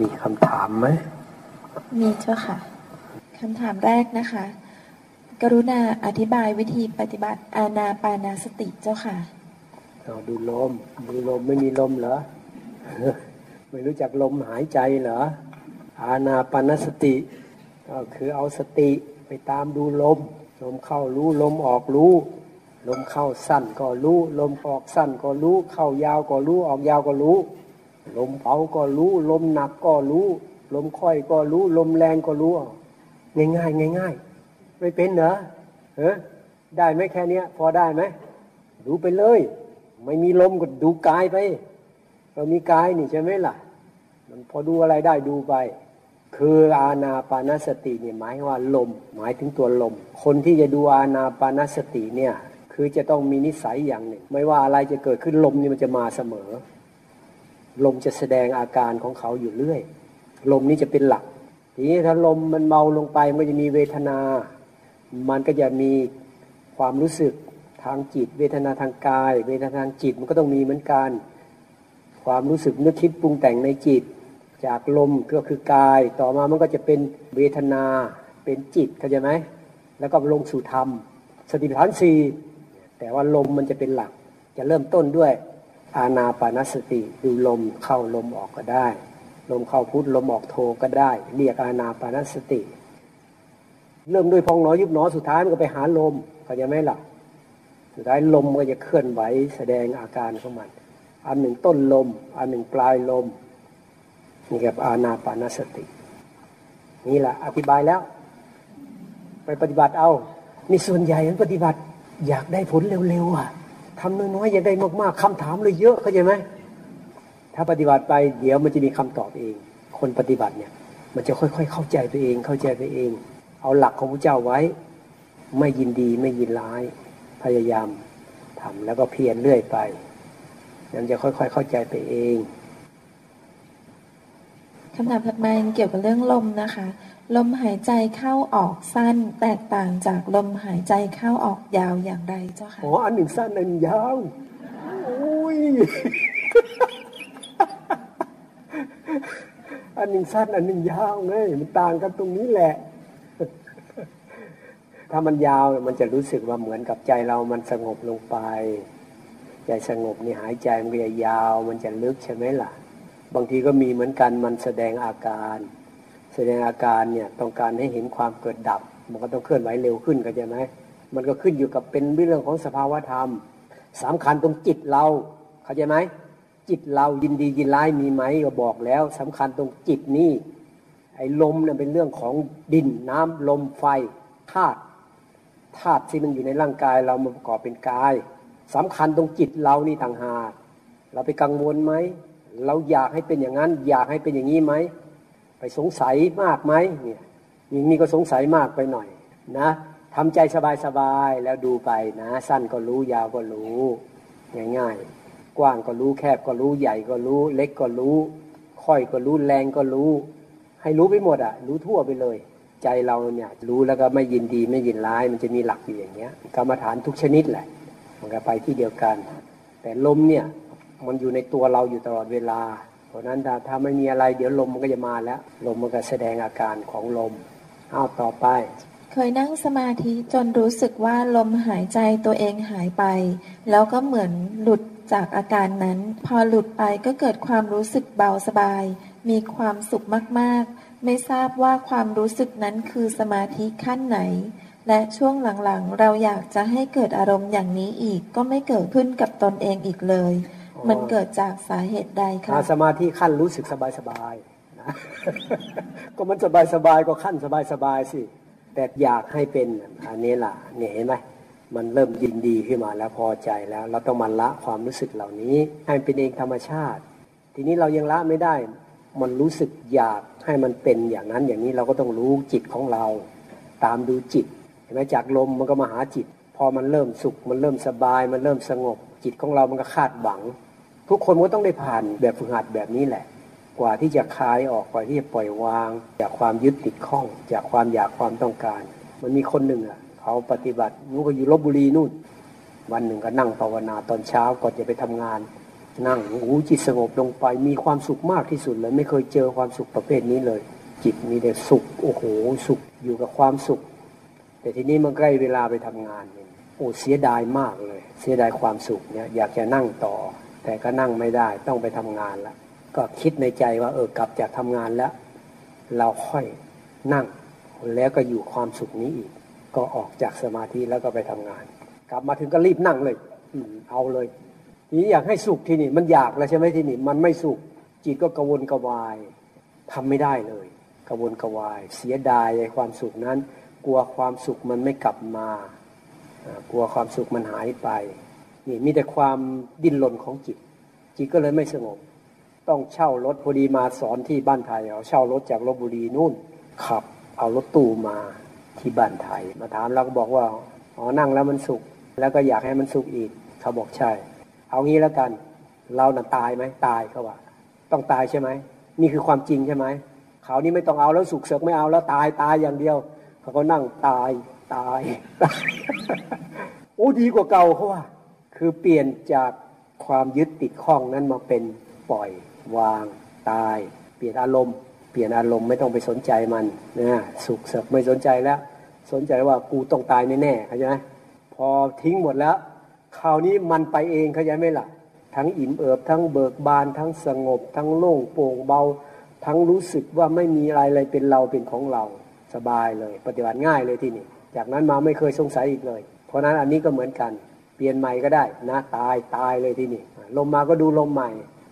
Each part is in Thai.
มีคำถามไหม มีเจ้าค่ะคำถามแรกนะคะ กรุณาอธิบายวิธีปฏิบัติอาณาปานาสติเจ้าค่ะเราดูลมดูลมไม่มีลมเหรอ ไม่รู้จักลมหายใจเหรอ อาณาปานสติ ก็คือเอาสติไปตามดูลม ลมเข้ารู้ลมออกรู้ ลมเข้าสั้นก็รู้ ลมออกสั้นก็รู้ เข้ายาวก็รู้ ออกยาวก็รู้ ลมเผาก็รู้ ลมหนักก็รู้ ลมค่อยก็รู้ ลมแรงก็รู้ง่ายง่ายง่ายง่ายไม่เป็นเหรอเออได้ไหมแค่เนี้ย พอได้ไหมดูไปเลย ไม่มีลมก็ดูกายไป เรามีกายนี่ใช่ไหมล่ะ มันพอดูอะไรได้ดูไป คืออาณาปานสติเนี่ยหมายว่าลม หมายถึงตัวลม คนที่จะดูอาณาปานสติเนี่ย คือจะต้องมีนิสัยอย่างหนึ่ง ไม่ว่าอะไรจะเกิดขึ้นลมนี่มันจะมาเสมอ ลมจะแสดงอาการของเขาอยู่เรื่อย ลมนี้จะเป็นหลัก ทีนี้ถ้าลมมันเมาลงไปมันจะมีเวทนา มันก็จะมีความรู้สึกทางจิต เวทนาทางกาย เวทนาทางจิตมันก็ต้องมีเหมือนกัน ความรู้สึกนึกคิดปรุงแต่งในจิต จากลมก็คือกาย ต่อมามันก็จะเป็นเวทนาเป็นจิตเข้าใจไหมแล้วก็ลงสู่ธรรมสติปัฏฐานสี่แต่ว่าลมมันจะเป็นหลัก จะเริ่มต้นด้วย อาณาปานสติดูลมเข้าลมออกก็ได้ ลมเข้าพุทลมออกโทก็ได้ เรียกอาณาปานสติ เริ่มด้วยพองหนอยุบหนอสุดท้ายมันก็ไปหาลมเขาใจไม่หล่ะสุดท้ายลมก็จะเคลื่อนไหวแสดงอาการของมัน อันหนึ่งต้นลม อันหนึ่งปลายลมนี่กับอาณาปานสติ นี่แหละอธิบายแล้ว ไปปฏิบัติเอา นี่ส่วนใหญ่นั้นปฏิบัติอยากได้ผลเร็วๆอะ ทำน้อยๆอยากได้มากๆคำถามเลยเยอะเข้าใจไหมถ้าปฏิบัติไปเดี๋ยวมันจะมีคำตอบเอง คนปฏิบัติเนี่ย มันจะค่อยๆ เข้าใจตัวเอง เข้าใจตัวเอง เอาหลักของพระเจ้าไว้ ไม่ยินดีไม่ยินร้าย พยายามทำแล้วก็เพียรเรื่อยไปมันจะค่อยๆ เข้าใจไปเองคำถามถัดมาเกี่ยวกับเรื่องลมนะคะ ลมหายใจเข้าออกสั้นแตกต่างจากลมหายใจเข้าออกยาวอย่างไรเจ้าค่ะอ๋ออันหนึ่งสั้นอันหนึ่งยาวโอ้ยอันหนึ่งสั้นอันหนึ่งยาวไงมันต่างกันตรงนี้แหละ ถ้ามันยาวมันจะรู้สึกว่าเหมือนกับใจเรามันสงบลงไป ใจสงบนี่หายใจมันจะยาว มันจะลึกใช่ไหมล่ะ บางทีก็มีเหมือนกันมันแสดงอาการ แสดงอาการเนี่ยต้องการให้เห็นความเกิดดับ มันก็ต้องเคลื่อนไหวเร็วขึ้นเข้าใจไหมมันก็ขึ้นอยู่กับเป็นเรื่องของสภาวธรรมสำคัญตรงจิตเราเข้าใจไหมจิตเรายินดียินร้ายมีไหมก็บอกแล้วสำคัญตรงจิตนี่ไอ้ลมเนี่ยเป็นเรื่องของดินน้ำลมไฟธาตุธาตุที่มันอยู่ในร่างกายเรามาประกอบเป็นกายสำคัญตรงจิตเรานี่ต่างหากเราไปกังวลไหมเราอยากให้เป็นอย่างนั้น อยากให้เป็นอย่างนี้ไหม ไปสงสัยมากไหมเนี่ยอย่างนี้ก็สงสัยมากไปหน่อยนะทำใจสบายๆแล้วดูไปนะ สั้นก็รู้ยาวก็รู้ง่ายๆ กว้างก็รู้แคบก็รู้ใหญ่ก็รู้ เล็กก็รู้ ค่อยก็รู้แรงก็รู้ ให้รู้ไปหมดอะ รู้ทั่วไปเลย ใจเราเนี่ยรู้แล้วก็ไม่ยินดีไม่ยินร้าย มันจะมีหลักอยู่อย่างเงี้ยกรรมฐานทุกชนิดแหละมันก็ไปที่เดียวกัน แต่ลมเนี่ยมันอยู่ในตัวเราอยู่ตลอดเวลา เพราะนั้นถ้าถ้าไม่มีอะไรเดี๋ยวลมมันก็จะมาแล้ว ลมมันก็แสดงอาการของลมเอาต่อไป เคยนั่งสมาธิจนรู้สึกว่าลมหายใจตัวเองหายไป แล้วก็เหมือนหลุดจากอาการนั้น พอหลุดไปก็เกิดความรู้สึกเบาสบาย มีความสุขมากๆ ไม่ทราบว่าความรู้สึกนั้นคือสมาธิขั้นไหน และช่วงหลังๆ เราอยากจะให้เกิดอารมณ์อย่างนี้อีกก็ไม่เกิดขึ้นกับตนเองอีกเลย มันเกิดจากสาเหตุใดคะสมาธิขั้นรู้สึกสบายสบายนะก็มันสบายสบายก็ขั้นสบายสบายสิ แต่อยากให้เป็นอันนี้ล่ะเนี่ยเห็นไหมมันเริ่มยินดีขึ้นมาแล้วพอใจแล้ว เราต้องมันละความรู้สึกเหล่านี้ ให้มันเป็นเองธรรมชาติ ทีนี้เรายังละไม่ได้ มันรู้สึกอยากให้มันเป็นอย่างนั้นอย่างนี้เราก็ต้องรู้จิตของเรา ตามดูจิตเห็นไหมจากลมมันก็มาหาจิต พอมันเริ่มสุข มันเริ่มสบาย มันเริ่มสงบ จิตของเรามันก็คาดหวัง ทุกคนก็ต้องได้ผ่านแบบฝึกหัดแบบนี้แหละ กว่าที่จะคลายออกกว่าที่จะปล่อยวาง จากความยึดติดข้อง จากความอยากความต้องการ มันมีคนหนึ่งอะเขาปฏิบัตินู้นก็อยู่ลบบุรีนู่น วันหนึ่งก็นั่งภาวนาตอนเช้าก่อนจะไปทำงาน นั่งหูจิตสงบลงไป มีความสุขมากที่สุดเลย ไม่เคยเจอความสุขประเภทนี้เลย จิตมีแต่สุขโอ้โหสุขอยู่กับความสุข แต่ทีนี้มันใกล้เวลาไปทำงานเนี่ยโอ้เสียดายมากเลย เสียดายความสุขเนี่ยอยากจะนั่งต่อ แต่ก็นั่งไม่ได้ต้องไปทำงานแล้วก็คิดในใจว่า เออกลับจากทำงานแล้ว เราค่อยนั่ง แล้วก็อยู่ความสุขนี้อีก ก็ออกจากสมาธิแล้วก็ไปทำงาน กลับมาถึงก็รีบนั่งเลย อืเอาเลยนี้อยากให้สุขที่นี่ มันอยากแล้วใช่ไหมที่นี่ มันไม่สุขจิตก็กระวนกระวายทำไม่ได้เลยกระวนกระวาย เสียดายในความสุขนั้น กลัวความสุขมันไม่กลับมา กลัวความสุขมันหายไป นี่มีแต่ความดิ้นรนของจิต จิตก็เลยไม่สงบ ต้องเช่ารถพอดีมาสอนที่บ้านไทยเอาเช่ารถจากลบบุรีนู่นขับ เอารถตู้มาที่บ้านไทย มาถามเราก็บอกว่าอ๋อนั่งแล้วมันสุข แล้วก็อยากให้มันสุขอีก เขาบอกใช่ เอางี้แล้วกัน เราน่ะตายไหมตายเขาว่า ต้องตายใช่ไหมนี่คือความจริงใช่ไหมเขานี่ไม่ต้องเอาแล้วสุขเสกไม่เอาแล้วตายตายอย่างเดียว เขาก็นั่งตายตายตายโอ้ดีกว่าเก่าเขาว่า คือเปลี่ยนจากความยึดติดข้องนั้นมาเป็นปล่อยวาง ตาย เปลี่ยนอารมณ์ เปลี่ยนอารมณ์ไม่ต้องไปสนใจมันนะสุขเสกไม่สนใจแล้ว สนใจว่ากูต้องตายแน่ๆเข้าใจไหมพอทิ้งหมดแล้วคราวนี้มันไปเองเข้าใจไหมล่ะ ทั้งอิ่มเอิบทั้งเบิกบาน ทั้งสงบ ทั้งโล่งโปร่งเบา ทั้งรู้สึกว่าไม่มีอะไรเลยเป็นเราเป็นของเราสบายเลย ปฏิบัติง่ายเลยที่นี่ จากนั้นมาไม่เคยสงสัยอีกเลย เพราะนั้นอันนี้ก็เหมือนกัน ปลี่ยนใหม่ก็ได้นะตายตายเลยที่นี่ลมมาก็ดูลมใหม่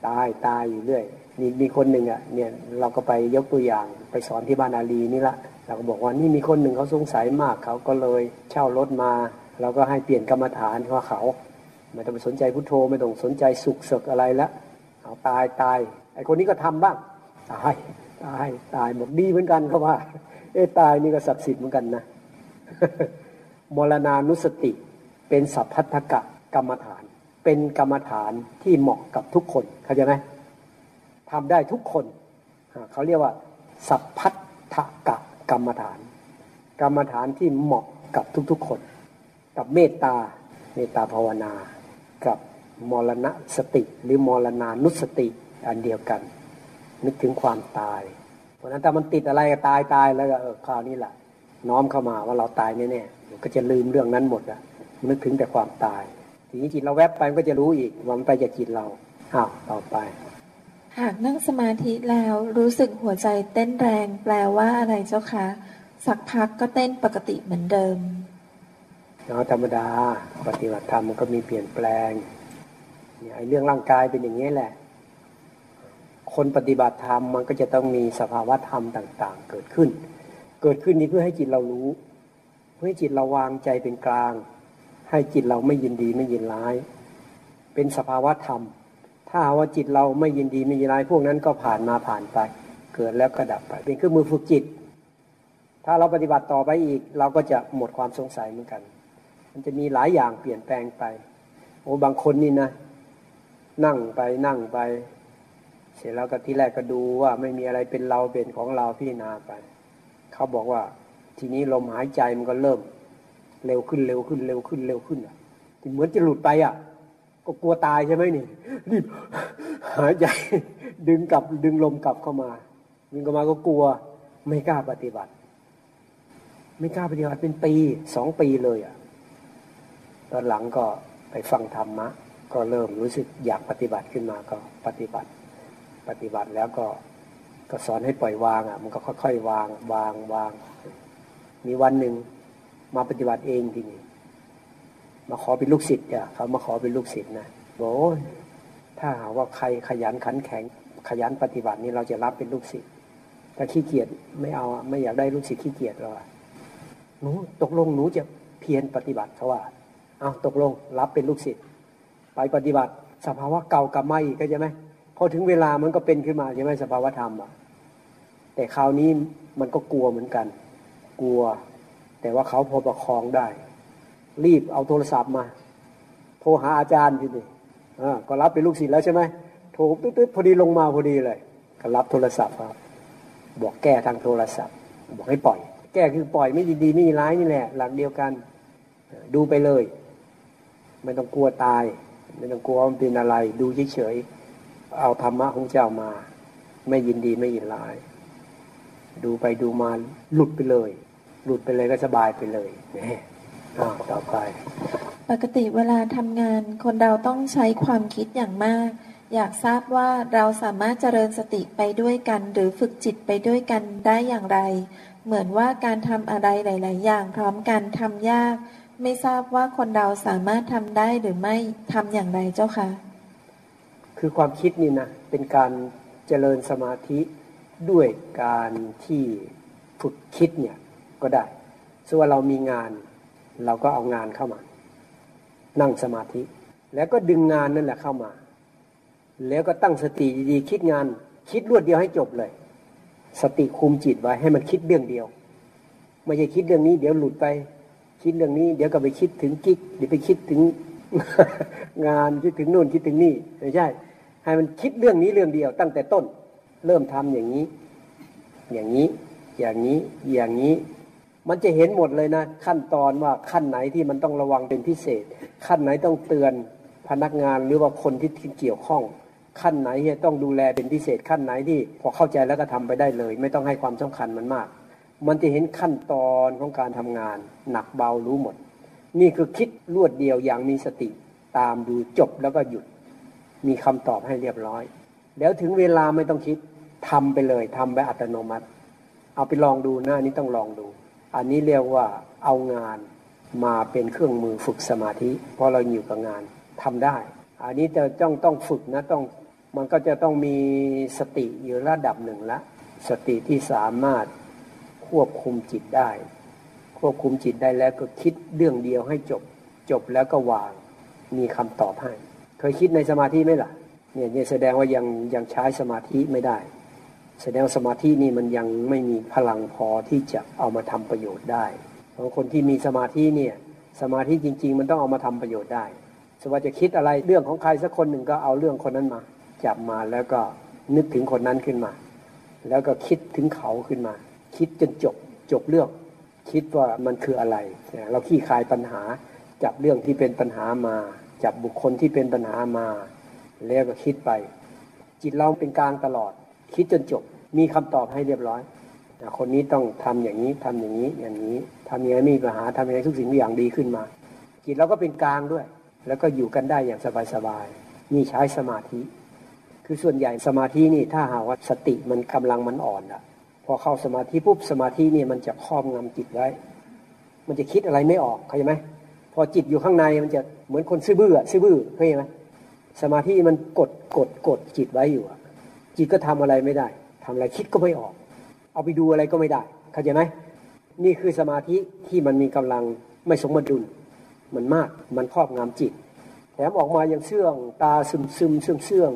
ตายตายอยู่เรื่อยมีมีคนหนึ่งอะเนี่ยเราก็ไปยกตัวอย่างไปสอนที่บ้านอาลีนี่ละเราก็บอกว่านี่มีคนหนึ่งเขาสงสัยมากเขาก็เลยเช่ารถมาเราก็ให้เปลี่ยนกรรมฐานเพราะเขาไม่ต้องไปสนใจพุทโธไม่ต้องสนใจสุขเสกอะไรละเอาตายตายไอคนนี้ก็ทำบ้างตายตายตายหมดดีเหมือนกันเขาว่าเอ้ตายนี่ก็ศักดิ์สิทธิ์เหมือนกันนะมรณานุสติ เป็นสัพพัทธกะกรรมฐาน เป็นกรรมฐานที่เหมาะกับทุกคนเข้าใจไหมทำได้ทุกคนเขาเรียกว่า สัพพัทธกะกรรมฐาน กรรมฐานที่เหมาะกับทุกๆคน กับเมตตาเมตตาภาวนา กับมรณะสติหรือมรณานุสติอันเดียวกัน นึกถึงความตาย เพราะนั้นถ้ามันติดอะไรก็ตายตายแล้วก็คราวนี้แหละน้อมเข้ามาว่าเราตายแน่ๆก็จะลืมเรื่องนั้นหมดอะ นึกถึงแต่ความตายทีนี้จิตเราแวบไปมันก็จะรู้อีกว่ามันไปจากจิตเราอ้าวต่อไป หากนั่งสมาธิแล้วรู้สึกหัวใจเต้นแรง แปลว่าอะไรเจ้าคะสักพักก็เต้นปกติเหมือนเดิมเนาะธรรมดาปฏิบัติธรรมมันก็มีเปลี่ยนแปลงเนี่ยไอ้เรื่องร่างกายเป็นอย่างนี้แหละ คนปฏิบัติธรรมมันก็จะต้องมีสภาวะธรรมต่าง ๆ เกิดขึ้น เกิดขึ้นนี้เพื่อให้จิตเรารู้ เพื่อให้จิตเราวางใจเป็นกลาง ให้จิตเราไม่ยินดีไม่ยินร้าย เป็นสภาวะธรรม ถ้าว่าจิตเราไม่ยินดีไม่ยินร้าย พวกนั้นก็ผ่านมาผ่านไป เกิดแล้วก็ดับไป เป็นเครื่องมือฝึกจิต ถ้าเราปฏิบัติต่อไปอีก เราก็จะหมดความสงสัยเหมือนกัน มันจะมีหลายอย่างเปลี่ยนแปลงไป โอ้บางคนนี่นะ นั่งไปนั่งไป เสร็จแล้วก็ที่แรกก็ดูว่าไม่มีอะไรเป็นเราเป็นของเราพี่นาไป เขาบอกว่าทีนี้ลมหายใจมันก็เริ่ม เร็วขึ้นเร็วขึ้นเร็วขึ้นเร็วขึ้นอะเหมือนจะหลุดไปอะ ก็กลัวตายใช่ไหมนี่รีบหายใจดึงกลับดึงลมกลับเข้ามาดึงกลับมาก็กลัวไม่กล้าปฏิบัติ ไม่กล้าปฏิบัติเป็นปีสองปีเลยอะตอนหลังก็ไปฟังธรรมะ ก็เริ่มรู้สึกอยากปฏิบัติขึ้นมาก็ปฏิบัติ ปฏิบัติแล้วก็ก็สอนให้ปล่อยวางอะ มันก็ค่อยๆวาง วางวาง มีวันหนึ่ง มาปฏิบัติเองทีนี้มาขอเป็นลูกศิษย์อะเขามาขอเป็นลูกศิษย์นะบอกโอ้ยถ้าหาว่าใครขยันขันแข็ง ขยันปฏิบัตินี่เราจะรับเป็นลูกศิษย์ถ้าขี้เกียจไม่เอาไม่อยากได้ลูกศิษย์ขี้เกียจเราอะหนูตกลงหนูจะเพียรปฏิบัติเขาว่าเอาตกลงรับเป็นลูกศิษย์ไปปฏิบัติ สภาวะเก่ากลับมาอีกก็ใช่ไหมพอถึงเวลามันก็เป็นขึ้นมาใช่ไหมสภาวะธรรมอะแต่คราวนี้มันก็กลัวเหมือนกัน กลัว แต่ว่าเขาพอประคองได้ รีบเอาโทรศัพท์มา โทรหาอาจารย์ทีนี้อ่ก็รับเป็นลูกศิษย์แล้วใช่ไหมโทรตึ๊ดๆพอดีลงมาพอดีเลย ก็รับโทรศัพท์ครับบอกแก้ทางโทรศัพท์ บอกให้ปล่อย แก้คือปล่อยไม่ดีๆไม่ร้ายนี่แหละ หลักเดียวกัน ดูไปเลย ไม่ต้องกลัวตาย ไม่ต้องกลัวมันเป็นอะไร ดูเฉยๆเอาธรรมะของเจ้ามา ไม่ยินดีไม่ยินร้าย ดูไปดูมาหลุดไปเลย หลุดไปเลยก็สบายไปเลยเนี่ยต่อไป ปกติเวลาทำงานคนเราต้องใช้ความคิดอย่างมาก อยากทราบว่าเราสามารถเจริญสติไปด้วยกัน หรือฝึกจิตไปด้วยกันได้อย่างไร เหมือนว่าการทำอะไรหลาย ๆ อย่างพร้อมกันทำยาก ไม่ทราบว่าคนเราสามารถทำได้หรือไม่ทำอย่างไรเจ้าคะคือความคิดนี่นะเป็นการเจริญสมาธิด้วยการที่ฝึกคิดเนี่ย ก็ได้ส่วนเรามีงาน เราก็เอางานเข้ามา นั่งสมาธิ แล้วก็ดึงงานนั่นแหละเข้ามา แล้วก็ตั้งสติดีๆคิดงาน คิดรวดเดียวให้จบเลย สติคุมจิตไว้ให้มันคิดเรื่องเดียว ไม่ใช่คิดเรื่องนี้ เดี๋ยวหลุดไป คิดเรื่องนี้ เดี๋ยวก็ไปคิดถึงกิ๊กเดี๋ยวไปคิดถึงงานคิดถึงนู่นคิดถึงนี่ไม่ใช่ ให้มันคิดเรื่องนี้เรื่องเดียว ตั้งแต่ต้น เริ่มทำอย่างนี้ อย่างนี้ อย่างนี้อย่างนี้ มันจะเห็นหมดเลยนะ ขั้นตอนว่าขั้นไหนที่มันต้องระวังเป็นพิเศษ ขั้นไหนต้องเตือนพนักงานหรือว่าคนที่เกี่ยวข้อง ขั้นไหนที่ต้องดูแลเป็นพิเศษขั้นไหนที่พอเข้าใจแล้วก็ทำไปได้เลย ไม่ต้องให้ความสำคัญมันมาก มันจะเห็นขั้นตอนของการทำงาน หนักเบารู้หมด นี่คือคิดรวดเดียวอย่างมีสติตามดูจบแล้วก็หยุด มีคำตอบให้เรียบร้อย แล้วถึงเวลาไม่ต้องคิดทำไปเลยทำไปอัตโนมัติ เอาไปลองดูหน้านี้ต้องลองดู อันนี้เรียกว่าเอางานมาเป็นเครื่องมือฝึกสมาธิเพราะเราอยู่กับงานทำได้ อันนี้จะต้องต้องฝึกนะต้องมันก็จะต้องมีสติอยู่ระดับหนึ่งละ สติที่สามารถควบคุมจิตได้ ควบคุมจิตได้แล้วก็คิดเรื่องเดียวให้จบ จบแล้วก็วางมีคำตอบให้ เคยคิดในสมาธิไหมล่ะเนี่ยเนี่ยแสดงว่ายังยังใช้สมาธิไม่ได้ แสดงสมาธินี่มันยังไม่มีพลังพอที่จะเอามาทำประโยชน์ได้บางคนที่มีสมาธิเนี่ยสมาธิจริง ๆ มันต้องเอามาทำประโยชน์ได้สว่าจะคิดอะไรเรื่องของใครสักคนหนึ่งก็เอาเรื่องคนนั้นมา จับมาแล้วก็นึกถึงคนนั้นขึ้นมา แล้วก็คิดถึงเขาขึ้นมา คิดจนจบจบเรื่อง คิดว่ามันคืออะไร เราขี้คายปัญหา จับเรื่องที่เป็นปัญหามา จับบุคคลที่เป็นปัญหามา แล้วก็คิดไป จิตเราเป็นกลางตลอด คิดจนจบ มีคำตอบให้เรียบร้อยคนนี้ต้องทำอย่างนี้ทำอย่างนี้อย่างนี้ทำอย่างนี้มีปัญหาทำอย่างนี้ทุกสิ่งทุกอย่างดีขึ้นมา จิตเราก็เป็นกลางด้วย แล้วก็อยู่กันได้อย่างสบายๆนี่ใช้สมาธิ คือส่วนใหญ่สมาธินี่ถ้าหากว่าสติมันกำลังมันอ่อนอะพอเข้าสมาธิปุ๊บสมาธินี่มันจะครอบงำจิตไว้ มันจะคิดอะไรไม่ออกเข้าใจไหมพอจิตอยู่ข้างในมันจะเหมือนคนซื่อบื้อซื่อบื้อเข้าใจไหมสมาธิมันกดกดกดจิตไว้อยู่อะ จิตก็ทำอะไรไม่ได้ทำอะไรคิดก็ไม่ออก เอาไปดูอะไรก็ไม่ได้เข้าใจไหมนี่คือสมาธิที่มันมีกำลังไม่สมดุล มันมากมันครอบงำจิต แถมออกมาอย่างเชื่องตาซึมซึมเชื่องเชื่อง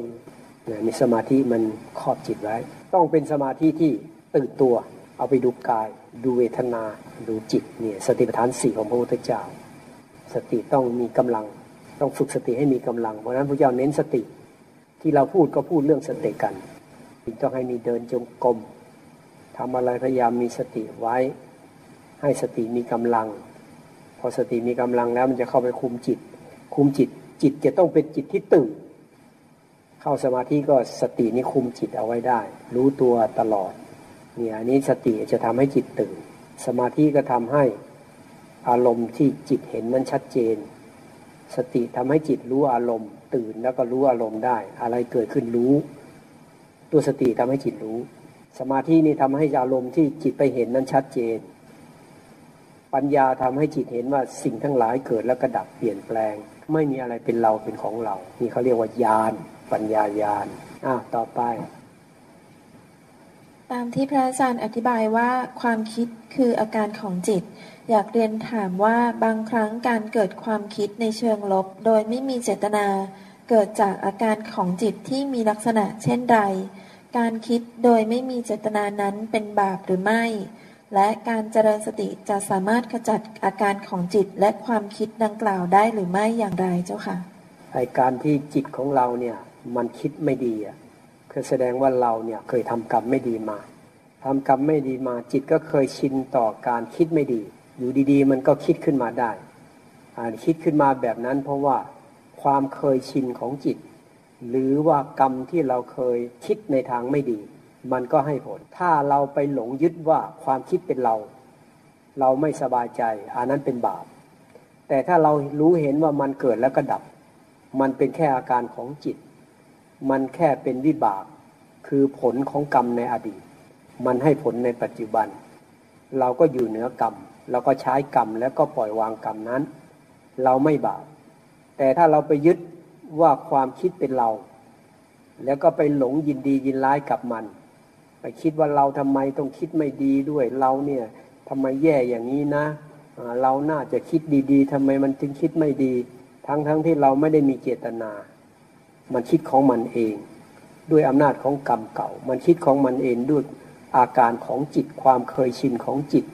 นี่มีสมาธิมันครอบจิตไว้ ต้องเป็นสมาธิที่ตื่นตัว เอาไปดูกาย ดูเวทนา ดูจิตเนี่ยสติปัฏฐานสี่ของพระพุทธเจ้า สติต้องมีกำลัง ต้องฝึกสติให้มีกำลัง เพราะนั้นพระเจ้าเน้นสติที่เราพูดก็พูดเรื่องสติกัน ต้องให้มีเดินจงกรมทำอะไรพยายามมีสติไว้ ให้สติมีกำลัง พอสติมีกำลังแล้วมันจะเข้าไปคุมจิต คุมจิต จิตจะต้องเป็นจิตที่ตื่น เข้าสมาธิก็สตินี้คุมจิตเอาไว้ได้ รู้ตัวตลอดเนี่ยอันนี้สติจะทำให้จิตตื่น สมาธิก็ทำให้อารมณ์ที่จิตเห็นนั้นชัดเจน สติทำให้จิตรู้อารมณ์ ตื่นแล้วก็รู้อารมณ์ได้ อะไรเกิดขึ้นรู้ ตัวสติทำให้จิตรู้ สมาธินี่ทำให้อารมณ์ที่จิตไปเห็นนั้นชัดเจน ปัญญาทำให้จิตเห็นว่าสิ่งทั้งหลายเกิดแล้วกระดับเปลี่ยนแปลง ไม่มีอะไรเป็นเราเป็นของเรา นี่เขาเรียกว่าญาณปัญญาญาณอะต่อไป ตามที่พระอาจารย์อธิบายว่าความคิดคืออาการของจิตอยากเรียนถามว่าบางครั้งการเกิดความคิดในเชิงลบ โดยไม่มีเจตนา เกิดจากอาการของจิตที่มีลักษณะเช่นใด การคิดโดยไม่มีเจตนานั้นเป็นบาปหรือไม่ และการเจริญสติจะสามารถขจัดอาการของจิตและความคิดดังกล่าวได้หรือไม่อย่างไรเจ้าค่ะไอการที่จิตของเราเนี่ยมันคิดไม่ดีอะคือแสดงว่าเราเนี่ยเคยทำกรรมไม่ดีมาทำกรรมไม่ดีมาจิตก็เคยชินต่อการคิดไม่ดี อยู่ดีๆ มันก็คิดขึ้นมาได้คิดขึ้นมาแบบนั้นเพราะว่าความเคยชินของจิต หรือว่ากรรมที่เราเคยคิดในทางไม่ดี มันก็ให้ผล ถ้าเราไปหลงยึดว่าความคิดเป็นเรา เราไม่สบายใจ อันนั้นเป็นบาป แต่ถ้าเรารู้เห็นว่ามันเกิดแล้วก็ดับ มันเป็นแค่อาการของจิต มันแค่เป็นวิบาก คือผลของกรรมในอดีต มันให้ผลในปัจจุบัน เราก็อยู่เหนือกรรมเราก็ใช้กรรมแล้วก็ปล่อยวางกรรมนั้น เราไม่บาป แต่ถ้าเราไปยึด ว่าความคิดเป็นเรา แล้วก็ไปหลงยินดียินร้ายกับมัน ไปคิดว่าเราทำไมต้องคิดไม่ดีด้วยเราเนี่ยทำไมแย่อย่างนี้นะ เราน่าจะคิดดีๆทำไมมันจึงคิดไม่ดี ทั้งๆทที่เราไม่ได้มีเจตนา มันคิดของมันเอง ด้วยอำนาจของกรรมเก่า มันคิดของมันเองด้วยอาการของจิตความเคยชินของจิต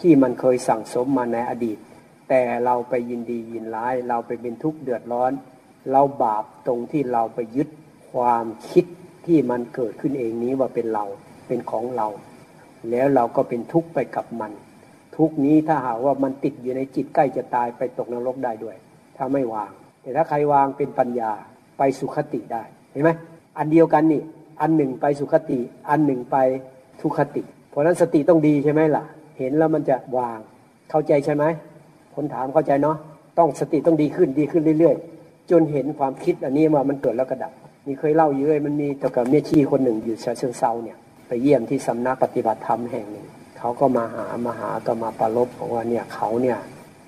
ที่มันเคยสั่งสมมาในอดีต แต่เราไปยินดียินร้าย เราไปเป็นทุกข์เดือดร้อน เราบาปตรงที่เราไปยึดความคิดที่มันเกิดขึ้นเองนี้ว่าเป็นเราเป็นของเรา แล้วเราก็เป็นทุกข์ไปกับมัน ทุกนี้ถ้าหากว่ามันติดอยู่ในจิตใกล้จะตายไปตกนรกได้ด้วย ถ้าไม่วาง แต่ถ้าใครวางเป็นปัญญาไปสุขติได้เห็นไหมอันเดียวกันนี่ อันหนึ่งไปสุขติ อันหนึ่งไปทุคติ เพราะนั้นสติต้องดีใช่ไหมล่ะ เห็นแล้วมันจะวางเข้าใจใช่ไหมคนถามเข้าใจเนาะต้องสติต้องดีขึ้นดีขึ้นเรื่อยๆ จนเห็นความคิดอันนี้ว่ามันเกิดแล้วกระดับ มีเคยเล่าอยู่เลยมันมีแต่กับเมียชีคนหนึ่งอยู่เชิงเซาเนี่ยไปเยี่ยมที่สำนักปฏิบัติธรรมแห่งหนึ่งเขาก็มาหามาหาก็มาปรารบบอกว่าเนี่ยเขาเนี่ย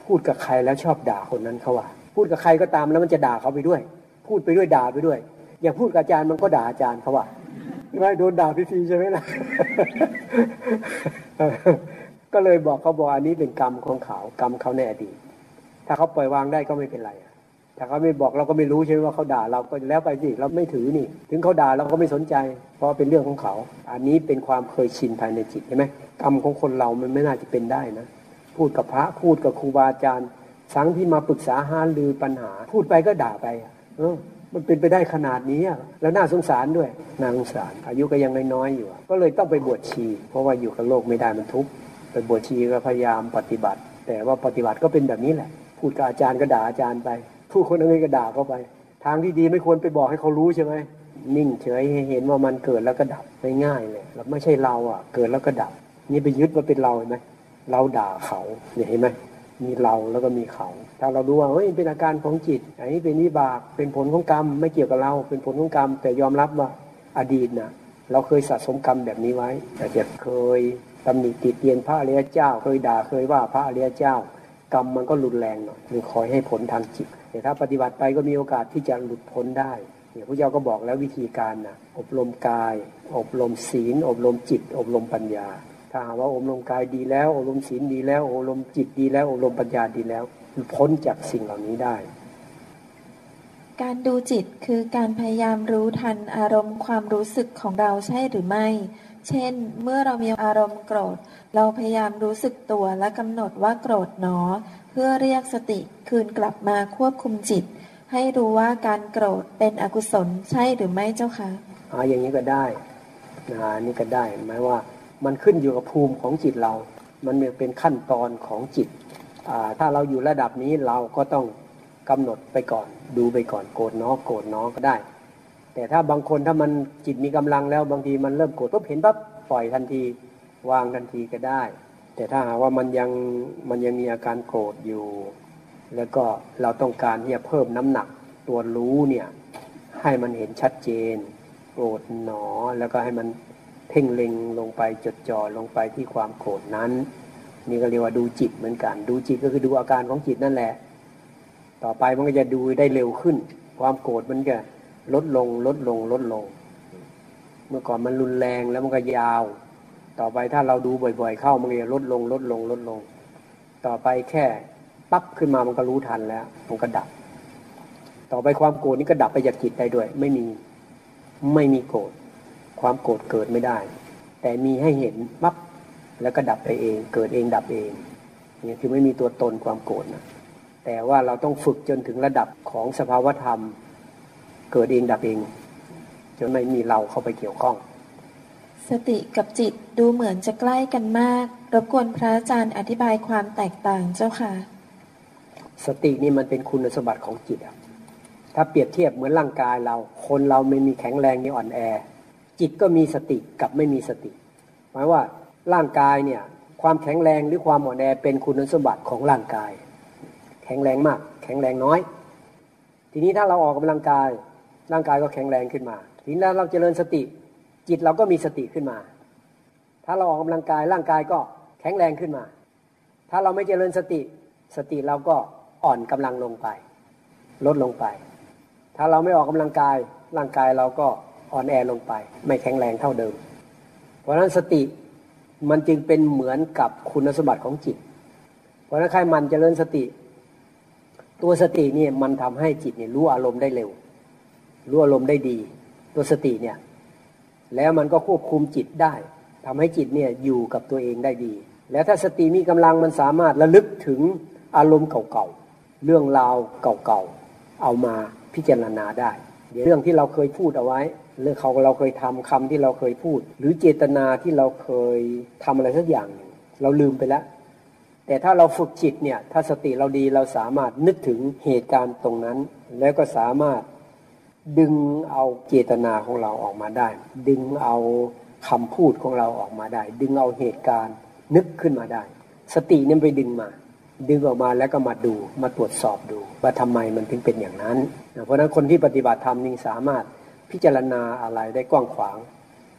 พูดกับใครแล้วชอบด่าคนนั้นเขาว่า พูดกับใครก็ตามแล้วมันจะด่าเขาไปด้วย พูดไปด้วยด่าไปด้วย อย่างพูดกับอาจารย์มันก็ด่าอาจารย์เขาว่าไม่โดนด่าฟรีๆใช่ไหมล่ะก็เลยบอกเขาบอกอันนี้เป็นกรรมของเขากรรมเขาในอดีตถ้าเขาปล่อยวางได้ก็ไม่เป็นไร ถ้าเขาไม่บอกเราก็ไม่รู้ใช่ไหมว่าเขาด่าเราก็แล้วไปสิเราไม่ถือนี่ ถึงเขาด่าเราก็ไม่สนใจ เพราะเป็นเรื่องของเขา อันนี้เป็นความเคยชินภายในจิตใช่ไหมกรรมของคนเรามันไม่น่าจะเป็นได้นะ พูดกับพระพูดกับครูบาอาจารย์สังที่มาปรึกษาหารือปัญหา พูดไปก็ด่าไปเออมันเป็นไปได้ขนาดนี้แล้วน่าสงสารด้วยน่าสงสาร อายุก็ยังน้อยๆอยู่ ก็เลยต้องไปบวชชี เพราะว่าอยู่กับโลกไม่ได้มันทุกข์ไปบวชชีก็พยายามปฏิบัติ แต่ว่าปฏิบัติก็เป็นแบบนี้แหละ พูดกับอาจารย์ก็ด่าอาจารย์ไป ผู้คนอะไรก็ด่าเข้าไป ทางที่ดีไม่ควรไปบอกให้เขารู้ใช่ไหมนิ่งเฉยให้เห็นว่ามันเกิดแล้วก็ดับง่ายๆเลยแล้วไม่ใช่เราอะ เกิดแล้วก็ดับ นี่ไปยึดว่าเป็นเราเห็นไหมเราด่าเขาเห็นไหมมีเราแล้วก็มีเขา ถ้าเรารู้ว่าเฮ้ยเป็นอาการของจิตอันนี้เป็นวิบากเป็นผลของกรรม ไม่เกี่ยวกับเรา เป็นผลของกรรม แต่ยอมรับว่าอดีตนะเราเคยสะสมกรรมแบบนี้ไว้แต่จะเคยตำหนิติเตียนพระอริยเจ้า เคยด่าเคยว่าพระอริยเจ้า กรรมมันก็รุนแรงหน่อยมันคอยให้ผลทางจิต แต่ถ้าปฏิบัติไปก็มีโอกาสที่จะหลุดพ้นได้เนี่ยพระเจ้าก็บอกแล้ววิธีการนะอบรมกาย อบรมศีล อบรมจิต อบรมปัญญา ถ้าหากว่าอบรมกายดีแล้ว อบรมศีลดีแล้ว อบรมจิตดีแล้ว อบรมปัญญาดีแล้ว พ้นจากสิ่งเหล่านี้ได้ การดูจิตคือการพยายามรู้ทันอารมณ์ความรู้สึกของเราใช่หรือไม่ เช่น เมื่อเรามีอารมณ์โกรธ เราพยายามรู้สึกตัวและกำหนดว่าโกรธหนอ พื่อเรียกสติคืนกลับมาควบคุมจิต ให้รู้ว่าการโกรธเป็นอกุศลใช่หรือไม่เจ้าคะอ่าอย่างนี้ก็ได้นะนี่ก็ได้หมายว่ามันขึ้นอยู่กับภูมิของจิตเรา มันเป็นขั้นตอนของจิตถ้าเราอยู่ระดับนี้เราก็ต้องกำหนดไปก่อน ดูไปก่อนโกรธน้อโกรธน้อก็ได้ แต่ถ้าบางคนถ้ามันจิตมีกำลังแล้วบางทีมันเริ่มโกรธปุ๊บเห็นปั๊บปล่อยทันที วางทันทีก็ได้ แต่ถ้าหากว่ามันยังมันยังมีอาการโกรธอยู่ แล้วก็เราต้องการที่จะเพิ่มน้ำหนักตัวรู้เนี่ยให้มันเห็นชัดเจนโกรธหนอ แล้วก็ให้มันเพ่งเล็งลงไปจดจ่อลงไปที่ความโกรธนั้น นี่ก็เรียกว่าดูจิตเหมือนกัน ดูจิตก็คือดูอาการของจิตนั่นแหละ ต่อไปมันก็จะดูได้เร็วขึ้น ความโกรธมันก็ลดลงลดลงลดลง เมื่อก่อนมันรุนแรงแล้วมันก็ยาว ต่อไปถ้าเราดูบ่อยๆ เข้ามันก็จะลดลงลดลงลดลง ต่อไปแค่ปั๊บขึ้นมามันก็รู้ทันแล้วมันก็ดับ ต่อไปความโกรธนี่ก็ดับไปจากจิตได้ด้วย ไม่มีไม่มีโกรธความโกรธเกิดไม่ได้ แต่มีให้เห็นปั๊บแล้วก็ดับไปเอง เกิดเองดับเองนี่คือไม่มีตัวตนความโกรธนะแต่ว่าเราต้องฝึกจนถึงระดับของสภาวธรรม เกิดเองดับเอง จนไม่มีเราเข้าไปเกี่ยวข้อง สติกับจิตดูเหมือนจะใกล้กันมาก รบกวนพระอาจารย์อธิบายความแตกต่างเจ้าค่ะ สตินี่มันเป็นคุณสมบัติของจิตอะถ้าเปรียบเทียบเหมือนร่างกายเรา คนเราไม่มีแข็งแรงนี่อ่อนแอ จิตก็มีสติกับไม่มีสติ หมายว่าร่างกายเนี่ยความแข็งแรงหรือความอ่อนแอเป็นคุณสมบัติของร่างกาย แข็งแรงมาก แข็งแรงน้อย ทีนี้ถ้าเราออกกำลังกาย ร่างกายก็แข็งแรงขึ้นมา ทีนี้เราเจริญสติ จิตเราก็มีสติขึ้นมา ถ้าเราออกกำลังกายร่างกายก็แข็งแรงขึ้นมา ถ้าเราไม่เจริญสติ สติเราก็อ่อนกำลังลงไป ลดลงไป ถ้าเราไม่ออกกำลังกาย ร่างกายเราก็อ่อนแอลงไป ไม่แข็งแรงเท่าเดิม เพราะฉะนั้นสติมันจึงเป็นเหมือนกับคุณสมบัติของจิต เพราะฉะนั้นใครมันเจริญสติ ตัวสติเนี่ยมันทำให้จิตเนี่ยรู้อารมณ์ได้เร็ว รู้อารมณ์ได้ดี ตัวสติเนี่ย แล้วมันก็ควบคุมจิตได้ทำให้จิตเนี่ยอยู่กับตัวเองได้ดี แล้วถ้าสติมีกำลังมันสามารถระลึกถึงอารมณ์เก่าๆ เรื่องราวเก่าๆ เอามาพิจารณาได้ เดี๋ยวเรื่องที่เราเคยพูดเอาไว้ เรื่องเขาเราเคยทำคำที่เราเคยพูด หรือเจตนาที่เราเคยทำอะไรสักอย่าง เราลืมไปแล้ว แต่ถ้าเราฝึกจิตเนี่ย ถ้าสติเราดีเราสามารถนึกถึงเหตุการณ์ตรงนั้น แล้วก็สามารถ ดึงเอาเจตนาของเราออกมาได้ ดึงเอาคำพูดของเราออกมาได้ ดึงเอาเหตุการณ์นึกขึ้นมาได้ สติเนี่ยไปดึงมา ดึงออกมาแล้วก็มาดูมาตรวจสอบดูว่าทำไมมันถึงเป็นอย่างนั้น เพราะฉะนั้นคนที่ปฏิบัติธรรมนี่สามารถพิจารณาอะไรได้กว้างขวาง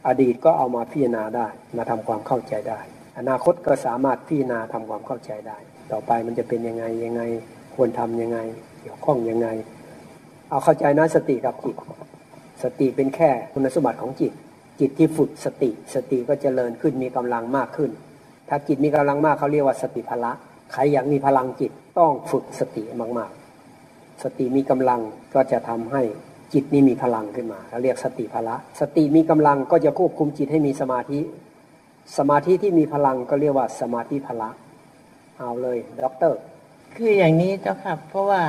อดีตก็เอามาพิจารณาได้ มาทำความเข้าใจได้ อนาคตก็สามารถพิจารณาทำความเข้าใจได้ ต่อไปมันจะเป็นยังไงยังไงควรทํำยังไง เกี่ยวข้องยังไง เอาเข้าใจนะสติกับจิต สติเป็นแค่คุณสมบัติของจิต จิตที่ฝึกสติ สติก็จเจริญขึ้นมีกำลังมากขึ้น ถ้าจิตมีกำลังมากเขาเรียกว่าสติพละใครอยากมีพลังจิตต้องฝึกสติมากๆ สติมีกำลังก็จะทำให้จิตนี้มีพลังขึ้นมาเราเรียกสติพละ สติมีกำลังก็จะควบคุมจิตให้มีสมาธิ สมาธิที่มีพลังก็เรียกว่าสมาธิพละ เอาเลยด็อกเตอร์ คืออย่างนี้เจ้าค่ะเพราะว่า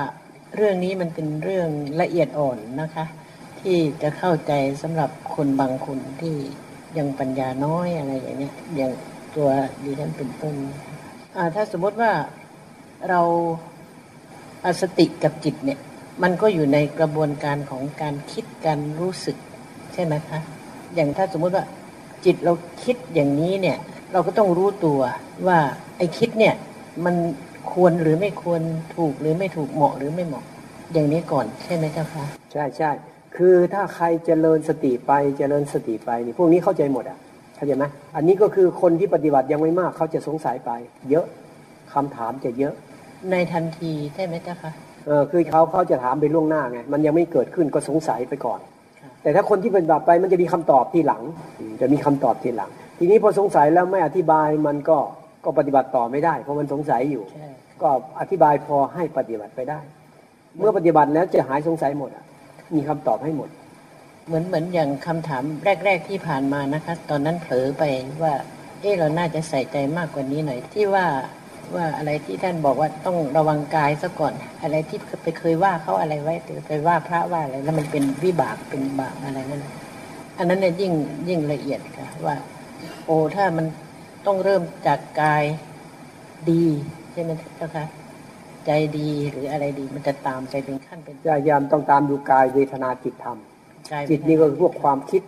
เรื่องนี้มันเป็นเรื่องละเอียดอ่อนนะคะ ที่จะเข้าใจสำหรับคนบางคนที่ยังปัญญาน้อยอะไรอย่างเนี้ยอย่างตัวดิฉันเป็นต้นถ้าสมมติว่าเราอสติกับจิตเนี่ยมันก็อยู่ในกระบวนการของการคิดการรู้สึกใช่ไหมคะอย่างถ้าสมมติว่าจิตเราคิดอย่างนี้เนี่ย เราก็ต้องรู้ตัวว่าไอ้คิดเนี่ยมัน ควรหรือไม่ควรถูกหรือไม่ถูกเหมาะหรือไม่เหมาะ อย่างนี้ก่อนใช่ไหมเจ้าคะใช่ใช่คือถ้าใครเจริญสติไปเจริญสติไปนี่พวกนี้เข้าใจหมดอะเข้าใจไหมอันนี้ก็คือคนที่ปฏิบัติยังไม่มากเขาจะสงสัยไป เยอะคำถามจะเยอะ ในทันทีใช่ไหมเจ้าคะเออคือเขาเขาจะถามไปล่วงหน้าไงมันยังไม่เกิดขึ้นก็สงสัยไปก่อน แต่ถ้าคนที่เป็นแบบไปมันจะมีคำตอบที่หลัง จะมีคำตอบที่หลัง ทีนี้พอสงสัยแล้วไม่อธิบายมันก็ ก็ปฏิบัติต่อไม่ได้ เพราะมันสงสัยอยู่ ก็อธิบายพอให้ปฏิบัติไปได้ เมื่อปฏิบัติแล้วจะหายสงสัยหมดอะมีคำตอบให้หมด เหมือนเหมือนอย่างคำถามแรก ๆที่ผ่านมานะคะ ตอนนั้นเผลอไปว่า เออเราน่าจะใส่ใจมากกว่านี้หน่อยที่ว่าว่าอะไรที่ท่านบอกว่าต้องระวังกายซะก่อน อะไรที่ไปเคยว่าเขาอะไรไว้หรือไปว่าพระว่าอะไรแล้วมันเป็นวิบากเป็นบาปอะไรนั่นอันนั้นเนี่ยยิ่งยิ่งละเอียดค่ะว่า โอ้ถ้ามัน ต้องเริ่มจากกายดีใช่ไหมเจ้าคะใจดีหรืออะไรดีมันจะตามไปเป็นขั้นเป็นพยายามต้องตามดูกายเวทนาจิตธรรม จิตนี่ก็พวกความคิด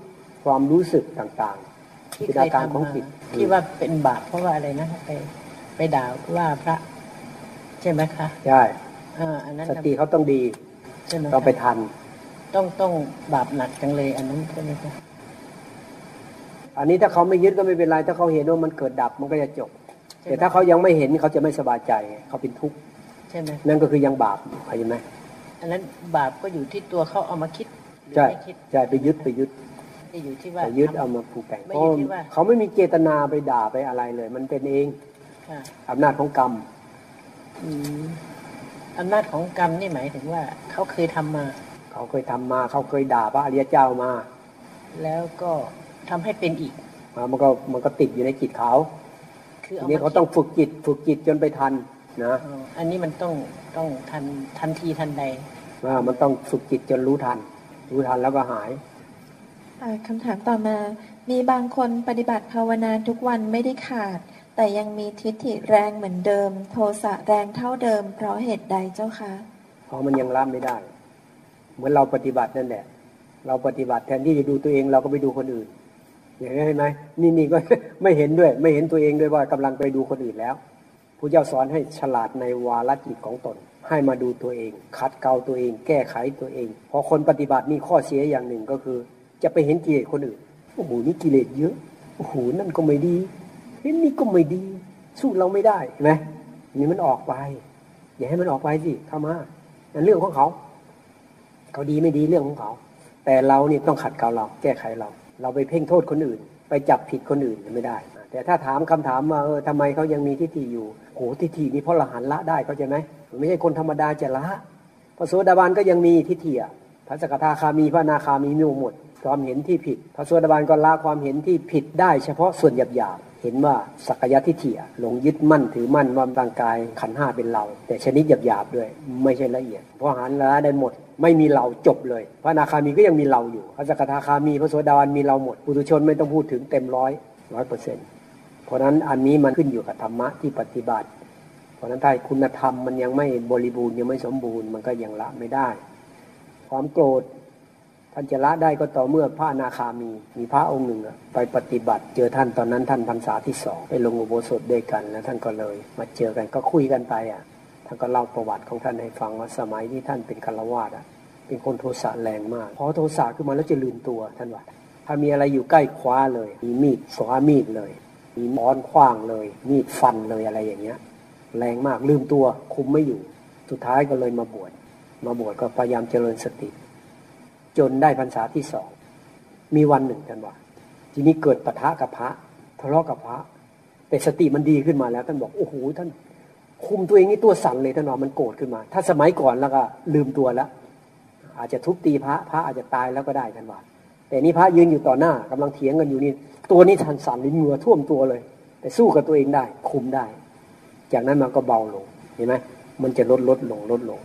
ความรู้สึกต่างๆที่เคยทำของจิตที่ว่าเป็นบาปเพราะว่าอะไรนะไปไปด่าว่าพระ ใช่ไหมคะใช่อันนั้นสติเขาต้องดีเราไปทัน ต้องต้องบาปหนักจังเลยอันนั้นใช่ไหมคะ อันนี้ถ้าเขาไม่ยึดก็ไม่เป็นไร ถ้าเขาเห็นว่ามันเกิดดับมันก็จะจบ แต่ถ้าเขายังไม่เห็นเขาจะไม่สบายใจเขาเป็นทุกข์ใช่ไหมนั่นก็คือยังบาปเข้าใจไหมอันนั้นบาปก็อยู่ที่ตัวเขาเอามาคิดใช่ใช่ไปยึดไปยึดอยู่ที่ว่าไปยึดเอามาผูกแต่งเพราะเขาไม่มีเจตนาไปด่าไปอะไรเลย มันเป็นเองอำนาจของกรรมอำนาจของกรรมนี่หมายถึงว่า เขาเคยทำมา เขาเคยทำมา เขาเคยด่าพระอริยเจ้ามา แล้วก็ ทำให้เป็นอีกมันก็มันก็ติดอยู่ในจิตเขาคือนี้เขาต้องฝึกจิตฝึกจิตจนไปทันนะอันนี้มันต้องต้องทันทันทีทันใดว่ามันต้องฝึกจิตจนรู้ทัน รู้ทันแล้วก็หายคำถามต่อมา มีบางคนปฏิบัติภาวนาทุกวันไม่ได้ขาด แต่ยังมีทิฏฐิแรงเหมือนเดิม โทสะแรงเท่าเดิม เพราะเหตุใดเจ้าคะเพราะมันยังละไม่ได้มเหมือนเราปฏิบัตินั่นแหละเราปฏิบัติแทนที่จะดูตัวเองเราก็ไปดูคนอื่น อย่างนี้เห็นไหมนี่นี่ก็ไม่เห็นด้วย ไม่เห็นตัวเองด้วยว่ากำลังไปดูคนอื่นแล้วผู้เจ้าสอนให้ฉลาดในวาลจิตของตน ให้มาดูตัวเองคัดเกลาตัวเอง แก้ไขตัวเอง พอคนปฏิบัตินี่ข้อเสียอย่างหนึ่งก็คือ จะไปเห็นกิเลสคนอื่นโอ้โหนี่กิเลสเยอะโอ้โหนั่นก็ไม่ดีเห็นนี่ก็ไม่ดี สู้เราไม่ได้เห็นไหมนี่มันออกไป อย่าให้มันออกไปสิเข้ามานั่นเรื่องของเขา เขาดีไม่ดีเรื่องของเขา แต่เราเนี่ต้องขัดเกลาเรา แก้ไขเรา เราไปเพ่งโทษคนอื่น ไปจับผิดคนอื่นไม่ได้ แต่ถ้าถามคำถามว่าเออทำไมเขายังมีทิฏฐิอยู่โอ้ทิฏฐินี่เพราะละหันละได้เขาใจไหมไม่ใช่คนธรรมดาจะละพระโสดาบันก็ยังมีทิฏฐิพระสกทาคามีพระนาคามีมีหมดความเห็นที่ผิด พระโสดาบันก็ละความเห็นที่ผิดได้เฉพาะส่วนหยาบๆ เห็นว่าสักยะทิฏฐิหลงยึดมั่นถือมั่นว่าร่างกายขันห้าเป็นเรา แต่ชนิดหยาบๆด้วย ไม่ใช่ละเอียดเพราะหันละได้หมด ไม่มีเราจบเลย พระนาคามีก็ยังมีเราอยู่พระสกทาคามีพระโสดาบันมีเราหมดปุถุชนไม่ต้องพูดถึงเต็มร้อยร้อยเปอร์เซ็นต์เพราะนั้นอันนี้มันขึ้นอยู่กับธรรมะที่ปฏิบัติ เพราะนั้นถ้าคุณธรรมมันยังไม่บริบูรณ์ยังไม่สมบูรณ์มันก็ยังละไม่ได้ ความโกรธ ท่านจะละได้ก็ต่อเมื่อพระนาคามี มีพระองค์หนึ่งไปปฏิบัติ เจอท่านตอนนั้นท่านพรรษาที่สองไปลงอุโบสถด้วยกันแล้วท่านก็เลย มาเจอกันก็คุยกันไปอะท่านก็เล่าประวัติของท่านให้ฟังว่าสมัยที่ท่านเป็นคารวาสอะเป็นคนโทสะแรงมากพอโทสะขึ้นมาแล้วจะลืมตัวท่านว่าถ้ามีอะไรอยู่ใกล้คว้าเลย มีมีดสวามีดเลย มีม้อนคว้างเลย มีดฟันเลยอะไรอย่างเงี้ย แรงมากลืมตัวคุมไม่อยู่ สุดท้ายก็เลยมาบวชมาบวชก็พยายามเจริญสติ จนได้พรรษาที่สอง มีวันหนึ่งท่านว่า ทีนี้เกิดปะทะกับพระทะเลาะกับพระ แต่สติมันดีขึ้นมาแล้วท่านบอกโอ้โหท่านคุมตัวเองนี่ตัวสั่นเลยท่านว่ามันโกรธขึ้นมา ถ้าสมัยก่อนแล้วก็ลืมตัวแล้ว อาจจะทุบตีพระพระอาจจะตายแล้วก็ได้ท่านว่า แต่นี่พระยืนอยู่ต่อหน้ากำลังเถียงกันอยู่นี่ตัวนี้ทันสั่นลิ้นเหงื่อท่วมตัวเลย แต่สู้กับตัวเองได้ คุมได้ จากนั้นมันก็เบาลงเห็นไหมมันจะลดลดลงลดลง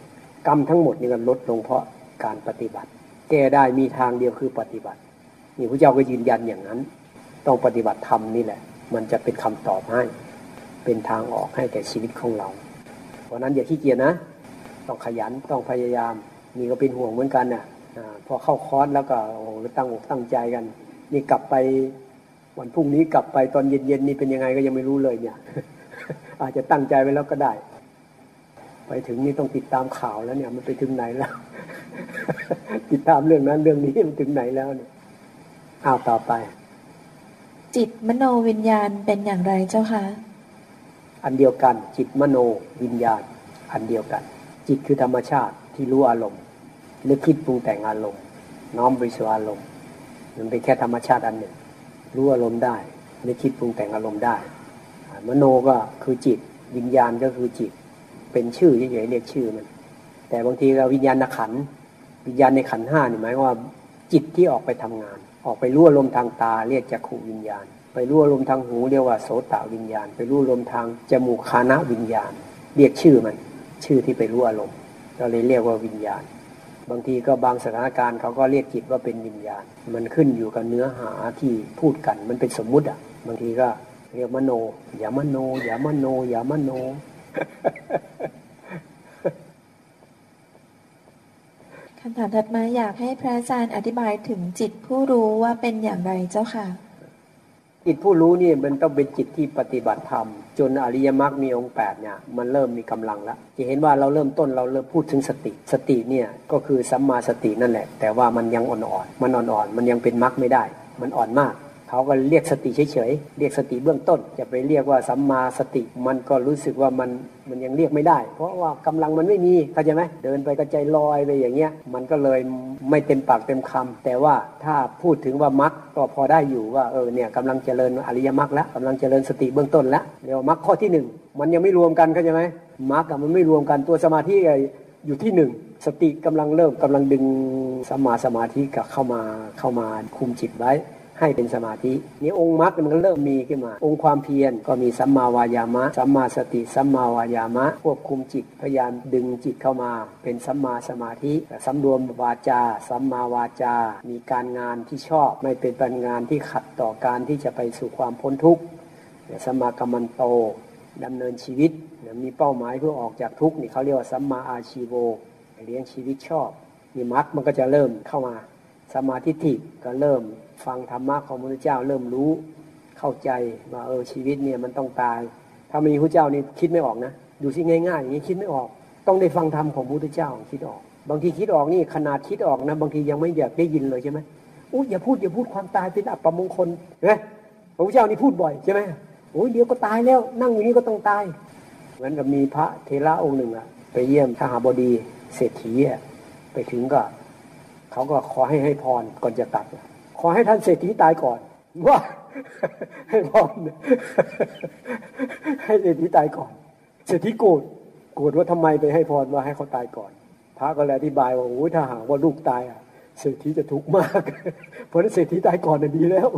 กรรมทั้งหมดนี่ก็ลดลงเพราะการปฏิบัติ ก้ได้มีทางเดียวคือปฏิบัติ นี่พระเจ้าก็ยืนยันอย่างนั้น ต้องปฏิบัติธรรมนี่แหละ มันจะเป็นคำตอบให้ เป็นทางออกให้แก่ชีวิตของเรา เพราะนั้นอย่าขี้เกียจนะ ต้องขยันต้องพยายาม นี่ก็เป็นห่วงเหมือนกันนะ่ะพอเข้าคอร์สแล้วก็โอ้ตั้งอกตั้งใจกัน นี่กลับไปวันพรุ่งนี้กลับไปตอนเย็นๆนี่เป็นยังไงก็ยังไม่รู้เลยเนี่ย อาจจะตั้งใจไว้แล้วก็ได้ ไปถึงนี่ต้องติดตามข่าวแล้วเนี่ย มันไปถึงไหนแล้ว ติดตามเรื่องนั้นเรื่องนี้มันถึงไหนแล้วเนี่ยอ้าวต่อไป จิตมโนวิญญาณเป็นอย่างไรเจ้าคะอันเดียวกัน จิตมโนวิญญาณ อันเดียวกัน จิตคือธรรมชาติที่รู้อารมณ์หรือคิดปรุงแต่งอารมณ์ น้อมไปสู่อารมณ์ มันเป็นแค่ธรรมชาติอันหนึ่ง รู้อารมณ์ได้หรือคิดปรุงแต่งอารมณ์ได้ มโนก็คือจิต วิญญาณก็คือจิต เป็นชื่อเฉยๆเรียกชื่อมัน แต่บางทีเราวิญญาณขัน วิญญาณในขันห้านี่หมายว่าจิตที่ออกไปทำงาน ออกไปรู้อารมทางตาเรียกจักขูวิญญาณ ไปรู้อารมทางหูเรียกว่าโสตวิญญาณ ไปรู้อารมทางจมูกคานะวิญญาณ เรียกชื่อมัน ชื่อที่ไปรู้อารมณ์เราเลยเรียกว่าวิญญาณ บางทีก็บางสถานการณ์เขาก็เรียกจิตว่าเป็นวิญญาณ มันขึ้นอยู่กับเนื้อหาที่พูดกันมันเป็นสมมุติอะบางทีก็เรียกมโนอย่ามโนอย่ามโนอย่ามโน คำถามถัดมาอยากให้พระอาจารย์อธิบายถึงจิตผู้รู้ว่าเป็นอย่างไรเจ้าค่ะ จิตผู้รู้นี่มันต้องเป็นจิตที่ปฏิบัติธรรม จนอริยมรรคมีองค์แปดเนี่ยมันเริ่มมีกำลังแล้วจะเห็นว่าเราเริ่มต้นเราเริ่มพูดถึงสติ สติเนี่ยก็คือสัมมาสตินั่นแหละ แต่ว่ามันยังอ่อนๆมันอ่อนๆมันยังเป็นมรรคไม่ได้ มันอ่อนมาก เขาก็เรียกสติเฉยๆ เรียกสติเบื้องต้น จะไปเรียกว่าสัมมาสติ มันก็รู้สึกว่ามันมันยังเรียกไม่ได้ เพราะว่ากำลังมันไม่มีเข้าใจไหมเดินไปก็ใจลอยไปอย่างเงี้ย มันก็เลยไม่เต็มปากเต็มคำแต่ว่าถ้าพูดถึงว่ามรรคก็พอได้อยู่ว่าเออเนี่ยกำลังเจริญอริยมรรคแล้วกำลังเจริญสติเบื้องต้นแล้วเรียกว่ามรรคข้อที่หนึ่งมันยังไม่รวมกันเข้าใจไหมมรรคมันไม่รวมกันตัวสมาธิอยู่ที่หนึ่งสติกำลังเริ่มกำลังดึงสมมาสมาธิกับเข้ามาเข้ามาคุมจิตไว้ ให้เป็นสมาธินี่องค์มรรคมันก็เริ่มมีขึ้นมา องค์ความเพียรก็มีสัมมาวายามะ สัมมาสติ สัมมาวายามะ ควบคุมจิตพยายามดึงจิตเข้ามา เป็นสัมมาสมาธิสำรวมวาจา สัมมาวาจา มีการงานที่ชอบไม่เป็นการงานที่ขัดต่อการที่จะไปสู่ความพ้นทุกข์สัมมากัมมันโตดำเนินชีวิตมีเป้าหมายเพื่อออกจากทุกข์นี่เขาเรียกว่าสัมมาอาชีโวเลี้ยงชีวิตชอบนี่มรรคมันก็จะเริ่มเข้ามาสมาธิิก็เริ่ม ฟังธรรมะของพระพุทธเจ้าเริ่มรู้เข้าใจว่าเออชีวิตเนี่ยมันต้องตาย ถ้ามีพระเจ้านี่คิดไม่ออกนะดูสิง่ายๆอย่างนี้คิดไม่ออก ต้องได้ฟังธรรมของพระพุทธเจ้าคิดออก บางทีคิดออกนี่ขนาดคิดออกนะบางทียังไม่อยากได้ยินเลยใช่ไหมอู้อย่าพูดอย่าพูดความตายเป็นอัปมงคลเห็นไหมพระพุทธเจ้านี่พูดบ่อยใช่ไหมโอ้ยเดี๋ยวก็ตายแล้ว นั่งอยู่นี่ก็ต้องตายเหมือนกับมีพระเทระองค์หนึ่งอะไปเยี่ยมทหาบดีเศรษฐีอะไปถึงก็เขาก็ขอให้ให้พรก่อนจะตัด ขอให้ท่านเศรษฐีตายก่อนว่าให้พรให้เศรษฐีตายก่อน เศรษฐีโกรธโกรธว่าทำไมไปให้พรว่าให้เขาตายก่อน พระก็เลยอธิบายว่าโอ้ยถ้าหากว่าลูกตายอะเศรษฐีจะทุกข์มาก เพราะนั้นเศรษฐีตายก่อนน่ะดีแล้ว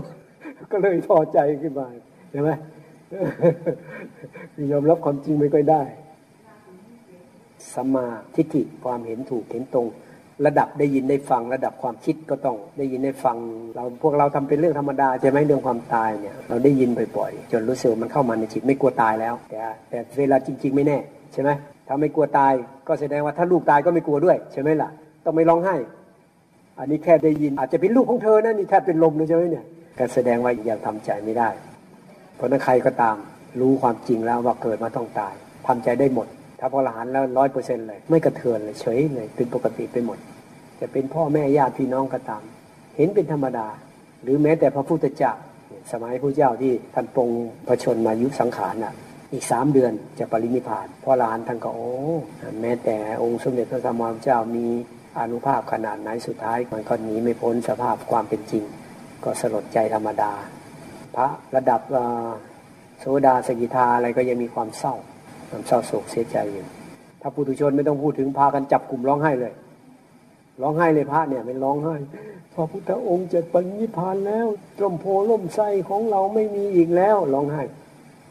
ก็เลยพอใจขึ้นมาใช่ไหมยอมรับความจริงไม่ค่อยได้สัมมาทิฏฐิความเห็นถูกเห็นตรง ระดับได้ยินได้ฟังระดับความคิดก็ต้องได้ยินได้ฟัง เราพวกเราทำเป็นเรื่องธรรมดาใช่ไหมเรื่องความตายเนี่ยเราได้ยินบ่อยๆจนรู้สึกมันเข้ามาในจิตไม่กลัวตายแล้ว แต่แต่เวลาจริง ๆ ไม่แน่ใช่ไหมถ้าไม่กลัวตายก็แสดงว่าถ้าลูกตายก็ไม่กลัวด้วยใช่ไหมล่ะต้องไม่ร้องไห้ อันนี้แค่ได้ยินอาจจะเป็นลูกของเธอนะนี่แทบเป็นลมเลยใช่ไหมเนี่ยก็แสดงว่ายังทำใจไม่ได้ เพราะนั้นใครก็ตามรู้ความจริงแล้วว่าเกิดมาต้องตายทำใจได้หมด ถ้าพอละหันแล้วร้อยเปอร์เซ็นต์เลย ไม่กระเทือนเลยเฉยเลยเป็นปกติไปหมด จะเป็นพ่อแม่ญาติพี่น้องก็ตาม เห็นเป็นธรรมดา หรือแม้แต่พระพุทธเจ้าสมัยพระเจ้าที่ท่านปรงพระชนมายุสังขารน่ะอีกสามเดือนจะปรินิพานพ่อลานท่านก็โอ้แม้แต่องค์สมเด็จพระสัมมาสัมพุทธเจ้ามีอนุภาพขนาดไหนสุดท้ายมันก็หนีไม่พ้นสภาพความเป็นจริง ก็สลดใจธรรมดา พระระดับโสดาสกิทาอะไรก็ยังมีความเศร้า ความเศร้าโศกเสียใจอยู่ ถ้าปุถุชนไม่ต้องพูดถึงพากันจับกลุ่มร้องไห้เลย ร้องไห้เลยพระเนี่ยเป็นร้องไห้พระพุทธองค์จะปรินิพานแล้วร่มโพล่มไส้ของเราไม่มีอีกแล้วร้องไห้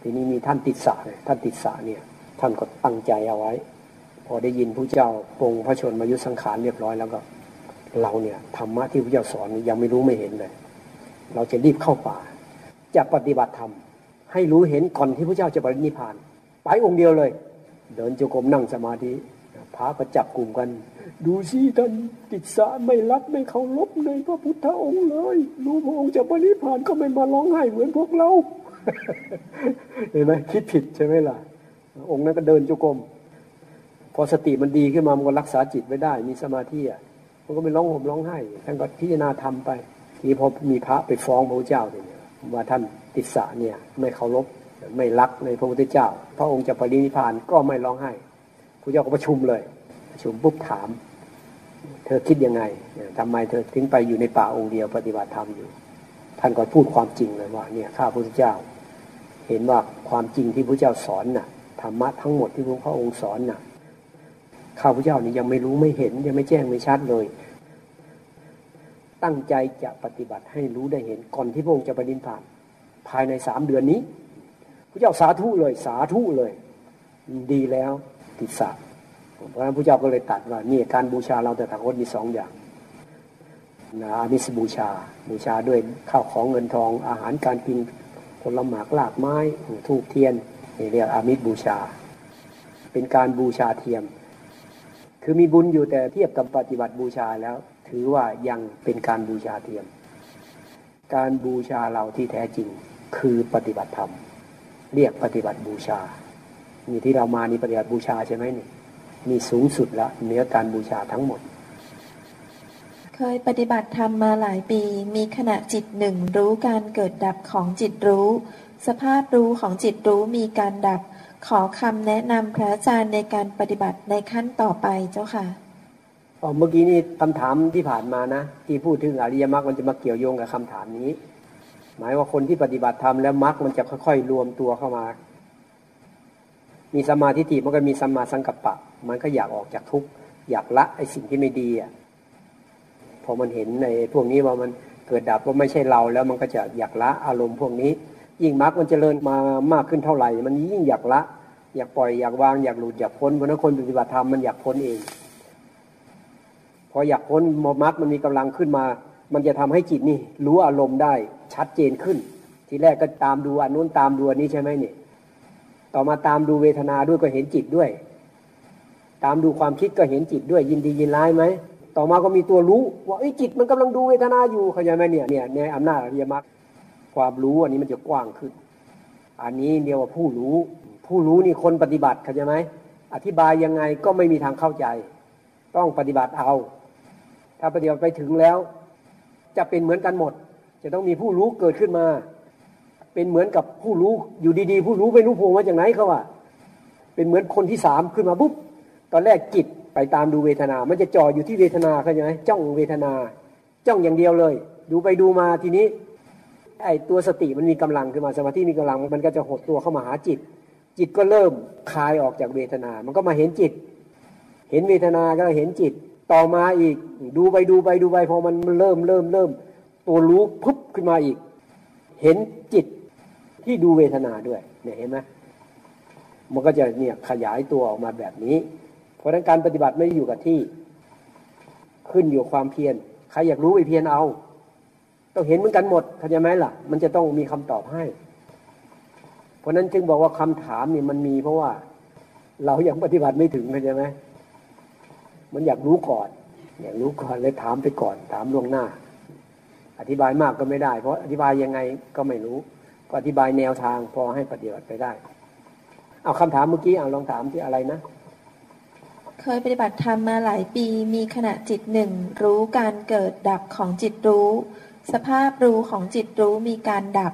ทีนี้มีท่านติดสะท่านติดสะเนี่ย ท่านก็ตั้งใจเอาไว้ พอได้ยินพระเจ้าปรงพระชนมายุสังขารเรียบร้อยแล้วก็ เราเนี่ยธรรมะที่พระเจ้าสอนยังไม่รู้ไม่เห็นเลย เราจะรีบเข้าป่า จะปฏิบัติธรรมให้รู้เห็นก่อนที่พระเจ้าจะปรินิพาน ไปองค์เดียวเลย เดินจงกรมนั่งสมาธิพระก็จับกลุ่มกัน ดูสิท่านติดสาไม่รักไม่เคารพในพระพุทธองค์เลยรู้พระองค์จะปรินิพานก็ไม่มาร้องไห้เหมือนพวกเราเห็นไหมคิดผิดใช่ไหมล่ะ องค์นั้นก็เดินจงกรมพอสติมันดีขึ้นมามันก็รักษาจิตไว้ได้ มีสมาธิอะมันก็ไม่ร้องห่มร้องไห้ท่านก็พิจารณาทำไป ทีพอมีพระไปฟ้องพระเจ้าเนี่ยว่าท่านติดสะเนี่ยไม่เคารพ ไม่รักในพระพุทธเจ้า พระองค์จะปรินิพานก็ไม่ร้องไห้พระเจ้าก็ประชุมเลย ประชุมปุ๊บถาม เธอคิดยังไงทำไมเธอถึงไปอยู่ในป่าองค์เดียวปฏิบัติธรรมอยู่ ท่านก็พูดความจริงเลยว่าเนี่ยข้าพระพุทธเจ้า เห็นว่าความจริงที่พระเจ้าสอนน่ะธรรมะทั้งหมดที่พระองค์สอนน่ะข้าพเจ้านี่ยังไม่รู้ไม่เห็นยังไม่แจ้งไม่ชัดเลย ตั้งใจจะปฏิบัติให้รู้ได้เห็นก่อนที่พระองค์จะปฏิบัติภายในสามเดือนนี้ ระเจ้าสาธุเลย สาธุเลย ดีแล้วติดสาเพราะฉะนั้นพระเจ้าก็เลยตัดว่านี่การบูชาเราแต่ถังคตมีสองอย่างนะอามิสบูชา บูชาด้วยข้าวของเงินทอง อาหารการกินผลไม้ลากไม้ทูบเทียนนี่เรียกอามิสบูชา เป็นการบูชาเทียม คือมีบุญอยู่แต่เทียบกับปฏิบัติบูชาแล้ว ถือว่ายังเป็นการบูชาเทียม การบูชาเราที่แท้จริงคือปฏิบัติธรรม เรียกปฏิบัติบูชานี่ที่เรามานี่ปฏิบัติบูชาใช่ไหมนี่มีสูงสุดละเนื้อการบูชาทั้งหมด เคยปฏิบัติธรรมมาหลายปี มีขณะจิตหนึ่งรู้การเกิดดับของจิตรู้ สภาพรู้ของจิตรู้มีการดับ ขอคำแนะนำพระอาจารย์ในการปฏิบัติในขั้นต่อไปเจ้าค่ะเมื่อกี้นี่คำถามที่ผ่านมานะ ที่พูดถึงอริยมรรคมันจะมาเกี่ยวโยงกับคำถามนี้ หมายว่าคนที่ปฏิบัติธรรมแล้วมรรคมันจะค่อยๆ รวมตัวเข้ามา มีสมาธิฏฐิมันก็มีสัมมาสังกัปปะ มันก็อยากออกจากทุกข์อยากละไอ้สิ่งที่ไม่ดีอะพอมันเห็นในพวกนี้ว่ามันเกิดดับว่าไม่ใช่เราแล้วมันก็จะอยากละอารมณ์พวกนี้ ยิ่งมรรคมันจเจริญมามากขึ้นเท่าไหร่ มันยิ่งอยากละ อยากปล่อยอยากวางอยากหลุดอยากพ้นเพราะนั้นคนปฏิบัติธรรมมันอยากพ้นเอง พออยากพ้นมรรคมันมีกำลังขึ้นมา มันจะทำให้จิตนี่รู้อารมณ์ได้ชัดเจนขึ้น ทีแรกก็ตามดูอันนู้นตามดูอันนี้ใช่ไหมเนี่ยต่อมาตามดูเวทนาด้วยก็เห็นจิตด้วย ตามดูความคิดก็เห็นจิตด้วย ยินดียินร้ายไหมต่อมาก็มีตัวรู้ว่าไอ้จิตมันกำลังดูเวทนาอยู่เข้าใจไหมเนี่ยเนี่ยในอำนาจอริยมรรคความรู้อันนี้มันจะกว้างขึ้น อันนี้เรียกว่าผู้รู้ ผู้รู้นี่คนปฏิบัติเข้าใจไหมอธิบายยังไงก็ไม่มีทางเข้าใจ ต้องปฏิบัติเอา ถ้าปฏิบัติไปถึงแล้ว จะเป็นเหมือนกันหมด จะต้องมีผู้รู้เกิดขึ้นมา เป็นเหมือนกับผู้รู้อยู่ดีๆ ผู้รู้ไม่รู้โผล่มาจากไหนเขาว่า เป็นเหมือนคนที่สามขึ้นมาปุ๊บตอนแรกจิตไปตามดูเวทนา มันจะจ่ออยู่ที่เวทนาเข้าใจไหมจ้องเวทนา จ้องอย่างเดียวเลย ดูไปดูมาทีนี้ไอตัวสติมันมีกำลังขึ้นมาสมาธิมีกำลังมันก็จะหดตัวเข้ามาหาจิต จิตก็เริ่มคลายออกจากเวทนา มันก็มาเห็นจิต เห็นเวทนาก็เห็นจิต ต่อมาอีกดูไปดูไปดูไปพอมันเริ่มเริ่มเริ่ม ตัวรู้พุบขึ้นมาอีก เห็นจิตที่ดูเวทนาด้วย เนี่ยเห็นไหมมันก็จะเนี่ยขยายตัวออกมาแบบนี้ เพราะฉะนั้นการปฏิบัติไม่อยู่กับที่ ขึ้นอยู่ความเพียรใครอยากรู้ไปเพียรเอา ต้องเห็นเหมือนกันหมดเข้าใจไหมล่ะ มันจะต้องมีคำตอบให้ เพราะนั้นจึงบอกว่าคำถามเนี่ยมันมีเพราะว่า เรายังปฏิบัติไม่ถึงเข้าใจไหมมันอยากรู้ก่อน อยากรู้ก่อนเลยถามไปก่อน ถามล่วงหน้า อธิบายมากก็ไม่ได้ เพราะอธิบายยังไงก็ไม่รู้ ก็อธิบายแนวทางพอให้ปฏิบัติไปได้ เอาคำถามเมื่อกี้เอาลองถามที่อะไรนะเคยปฏิบัติธรรมมาหลายปีมีขณะจิตหนึ่งรู้การเกิดดับของจิตรู้ สภาพรู้ของจิตรู้มีการดับ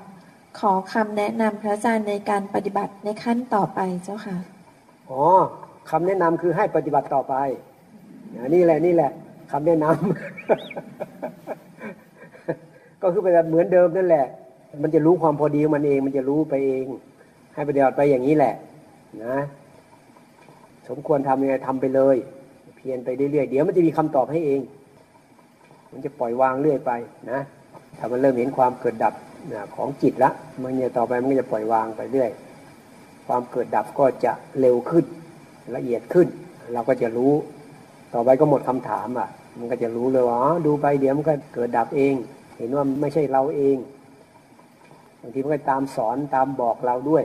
ขอคำแนะนำพระอาจารย์ในการปฏิบัติในขั้นต่อไปเจ้าค่ะอ๋อคำแนะนำคือให้ปฏิบัติต่อไปอันนี่แหละนี่แหละคำแนะนำ ก็คือปเหมือนเดิมนั่นแหละ มันจะรู้ความพอดีของมันเอง มันจะรู้ไปเอง ให้ปฏิบัติไปอย่างนี้แหละ นะ สมควรทำยังไงทำไปเลย เพียรไปเรื่อยๆเดี๋ยวมันจะมีคำตอบให้เอง มันจะปล่อยวางเรื่อยไปนะถ้ามันเริ่มเห็นความเกิดดับนะของจิตละมันเนี่ยต่อไปมันก็จะปล่อยวางไปเรื่อย ความเกิดดับก็จะเร็วขึ้น ละเอียดขึ้น เราก็จะรู้ต่อไปก็หมดคำถามอะ มันก็จะรู้เลยว่าอ๋อดูไปเดี๋ยวมันก็เกิดดับเอง เห็นว่าไม่ใช่เราเองบางทีมันก็ตามสอนตามบอกเราด้วย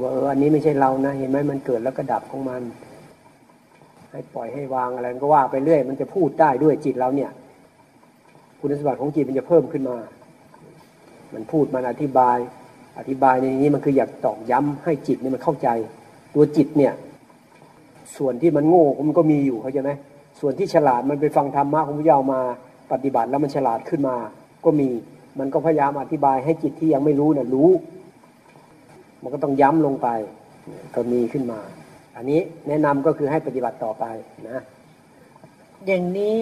ว่าเอออันนี้ไม่ใช่เรานะ เห็นไหมมันเกิดแล้วก็ดับของมัน ให้ปล่อยให้วางอะไรมันก็ว่าไปเรื่อย มันจะพูดได้ด้วยจิตเราเนี่ย คุณสมบัติของจิตมันจะเพิ่มขึ้นมา มันพูดมันอธิบาย อธิบายในนี้มันคืออยากตอกย้ำให้จิตนี่มันเข้าใจ ตัวจิตเนี่ย ส่วนที่มันโง่มันก็มีอยู่เข้าใจไหมส่วนที่ฉลาดมันไปฟังธรรมะของพระเจ้ามาปฏิบัติแล้วมันฉลาดขึ้นมา ก็มี มันก็พยายามอธิบายให้จิตที่ยังไม่รู้น่ะรู้ มันก็ต้องย้ำลงไป ก็มีขึ้นมา อันนี้แนะนำก็คือให้ปฏิบัติต่อไปนะ อย่างนี้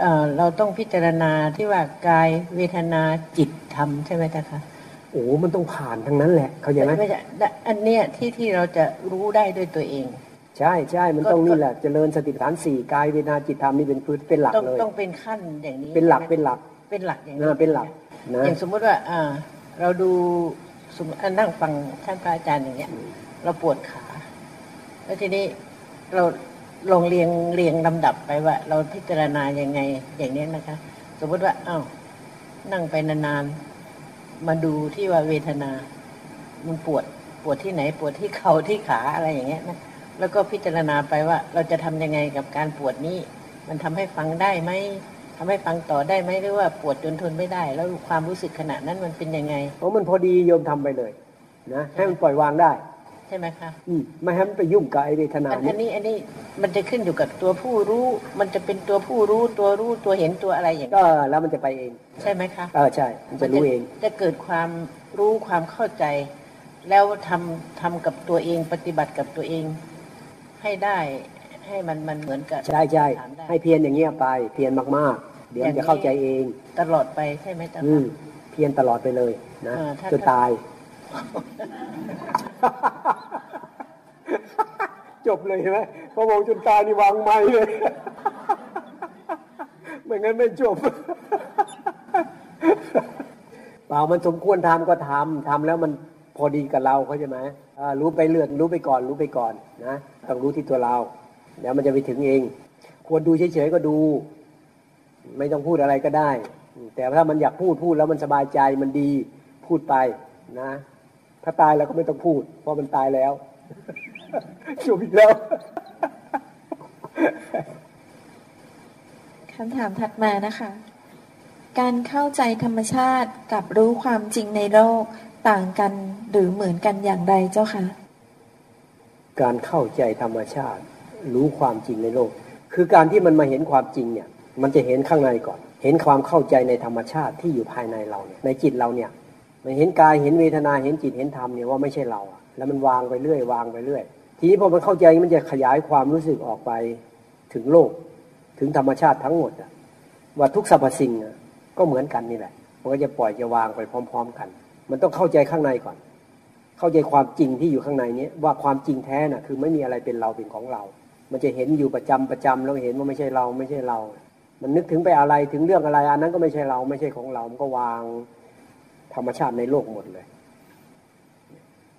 เอ่อเราต้องพิจารณาที่ว่ากายเวทนาจิตธรรมใช่ไหมจ๊ะคะโอ้มันต้องผ่านทั้งนั้นแหละ เขาใจไหมไม่ใช่อันเนี้ยที่ที่เราจะรู้ได้ด้วยตัวเอง ใช่ใช่มันต้องก็นี่แหละเจริญสติปัฏฐานสี่กายเวทนาจิตธรรมนี่เป็นพื้นเป็นหลักต้องเลยต้องเป็นขั้นอย่างนี้ เป็นหลักใช่ไมเป็นหลัก เป็นหลักอย่างนะเป็นหลักนะอย่างสมมติว่าอ่า เราดูสมมติอะนั่งฟังท่านพระอาจารย์อย่างเงี้ย เราปวดขา แล้วทีนี้เราลองเรียงเรียงลำดับไปว่า เราพิจารณายังไงอย่างนี้นะคะ สมมติว่าอ้าวนั่งไปนานๆมาดูที่ว่าเวทนา มันปวดปวดที่ไหน ปวดที่เข่าที่ขาอะไรอย่างเงี้ยนะแล้วก็พิจารณาไปว่า เราจะทำยังไงกับการปวดนี้ มันทำให้ฟังได้ไหม ทำให้ฟังต่อได้ไหมหรือว่าปวดจนทนไม่ได้ แล้วความรู้สึกขณะนั้นมันเป็นยังไงเพราะมันพอดีโยมทำไปเลยนะให้มันปล่อยวางได้ใช่ไหมคะอืมไม่ให้มันไปยุ่งกับไอเวทนาอันอันนี้นี้อันนี้มันจะขึ้นอยู่กับตัวผู้รู้ มันจะเป็นตัวผู้รู้ตัวรู้ตัวเห็นตัวอะไรอย่างนี้ก็แล้วมันจะไปเอง ใช่ไหมคะเออใช่ มันจะรู้เอง จะเกิดความรู้ความเข้าใจ แล้วทำทำกับตัวเองปฏิบัติกับตัวเอง ให้ได้ให้มันมันเหมือนกับใช่ใช่ถามได้ให้เพียรอย่างเงี้ยไปเพียรมากๆ เดี๋ยวมันจะเข้าใจเองตลอดไปใช่ไหมจ๊ะอืมเพียรตลอดไปเลยนะเออถ้าจนตาย จบเลยใช่ไหมพอบอกจนตายนี่วางไม้เลยไม่งั้นไม่จบเปล่ามันสมควรทำก็ทำทำแล้วมันพอดีกับเราเขาใช่ไหมอ่ารู้ไปเลือกรู้ไปก่อนรู้ไปก่อนนะต้องรู้ที่ตัวเราเดี๋ยวมันจะไปถึงเอง ควรดูเฉยๆก็ดู ไม่ต้องพูดอะไรก็ได้ แต่ถ้ามันอยากพูดพูดแล้วมันสบายใจมันดีพูดไปนะ ถ้าตายแล้วก็ไม่ต้องพูด เพราะมันตายแล้วจบอีกแล้วำถามถัดมานะคะ การเข้าใจธรรมชาติกับรู้ความจริงในโลกต่างกันหรือเหมือนกันอย่างไรเจ้าคะการเข้าใจธรรมชาติ รู้ความจริงในโลก คือการที่มันมาเห็นความจริงเนี่ย มันจะเห็นข้างในก่อน เห็นความเข้าใจในธรรมชาติที่อยู่ภายในเราเนี่ยในจิตเราเนี่ยมันเห็นกายเห็นเวทนาเห็นจิตเห็นธรรมเนี่ยว่าไม่ใช่เรา แล้วมันวางไปเรื่อยวางไปเรื่อย ทีนี้พอมันเข้าใจมันจะขยายความรู้สึกออกไปถึงโลก ถึงธรรมชาติทั้งหมดอะว่าทุกสรรพสิ่งก็เหมือนกันนี่แหละมันก็จะปล่อยจะวางไปพร้อม ๆ กัน มันต้องเข้าใจข้างในก่อน เข้าใจความจริงที่อยู่ข้างในนี้ว่าความจริงแท้น่ะคือไม่มีอะไรเป็นเราเป็นของเรา มันจะเห็นอยู่ประจำประจำแล้วเห็นว่าไม่ใช่เราไม่ใช่เรา มันนึกถึงไปอะไรถึงเรื่องอะไร อันนั้นก็ไม่ใช่เราไม่ใช่ของเรา มันก็วางธรรมชาติในโลกหมดเลย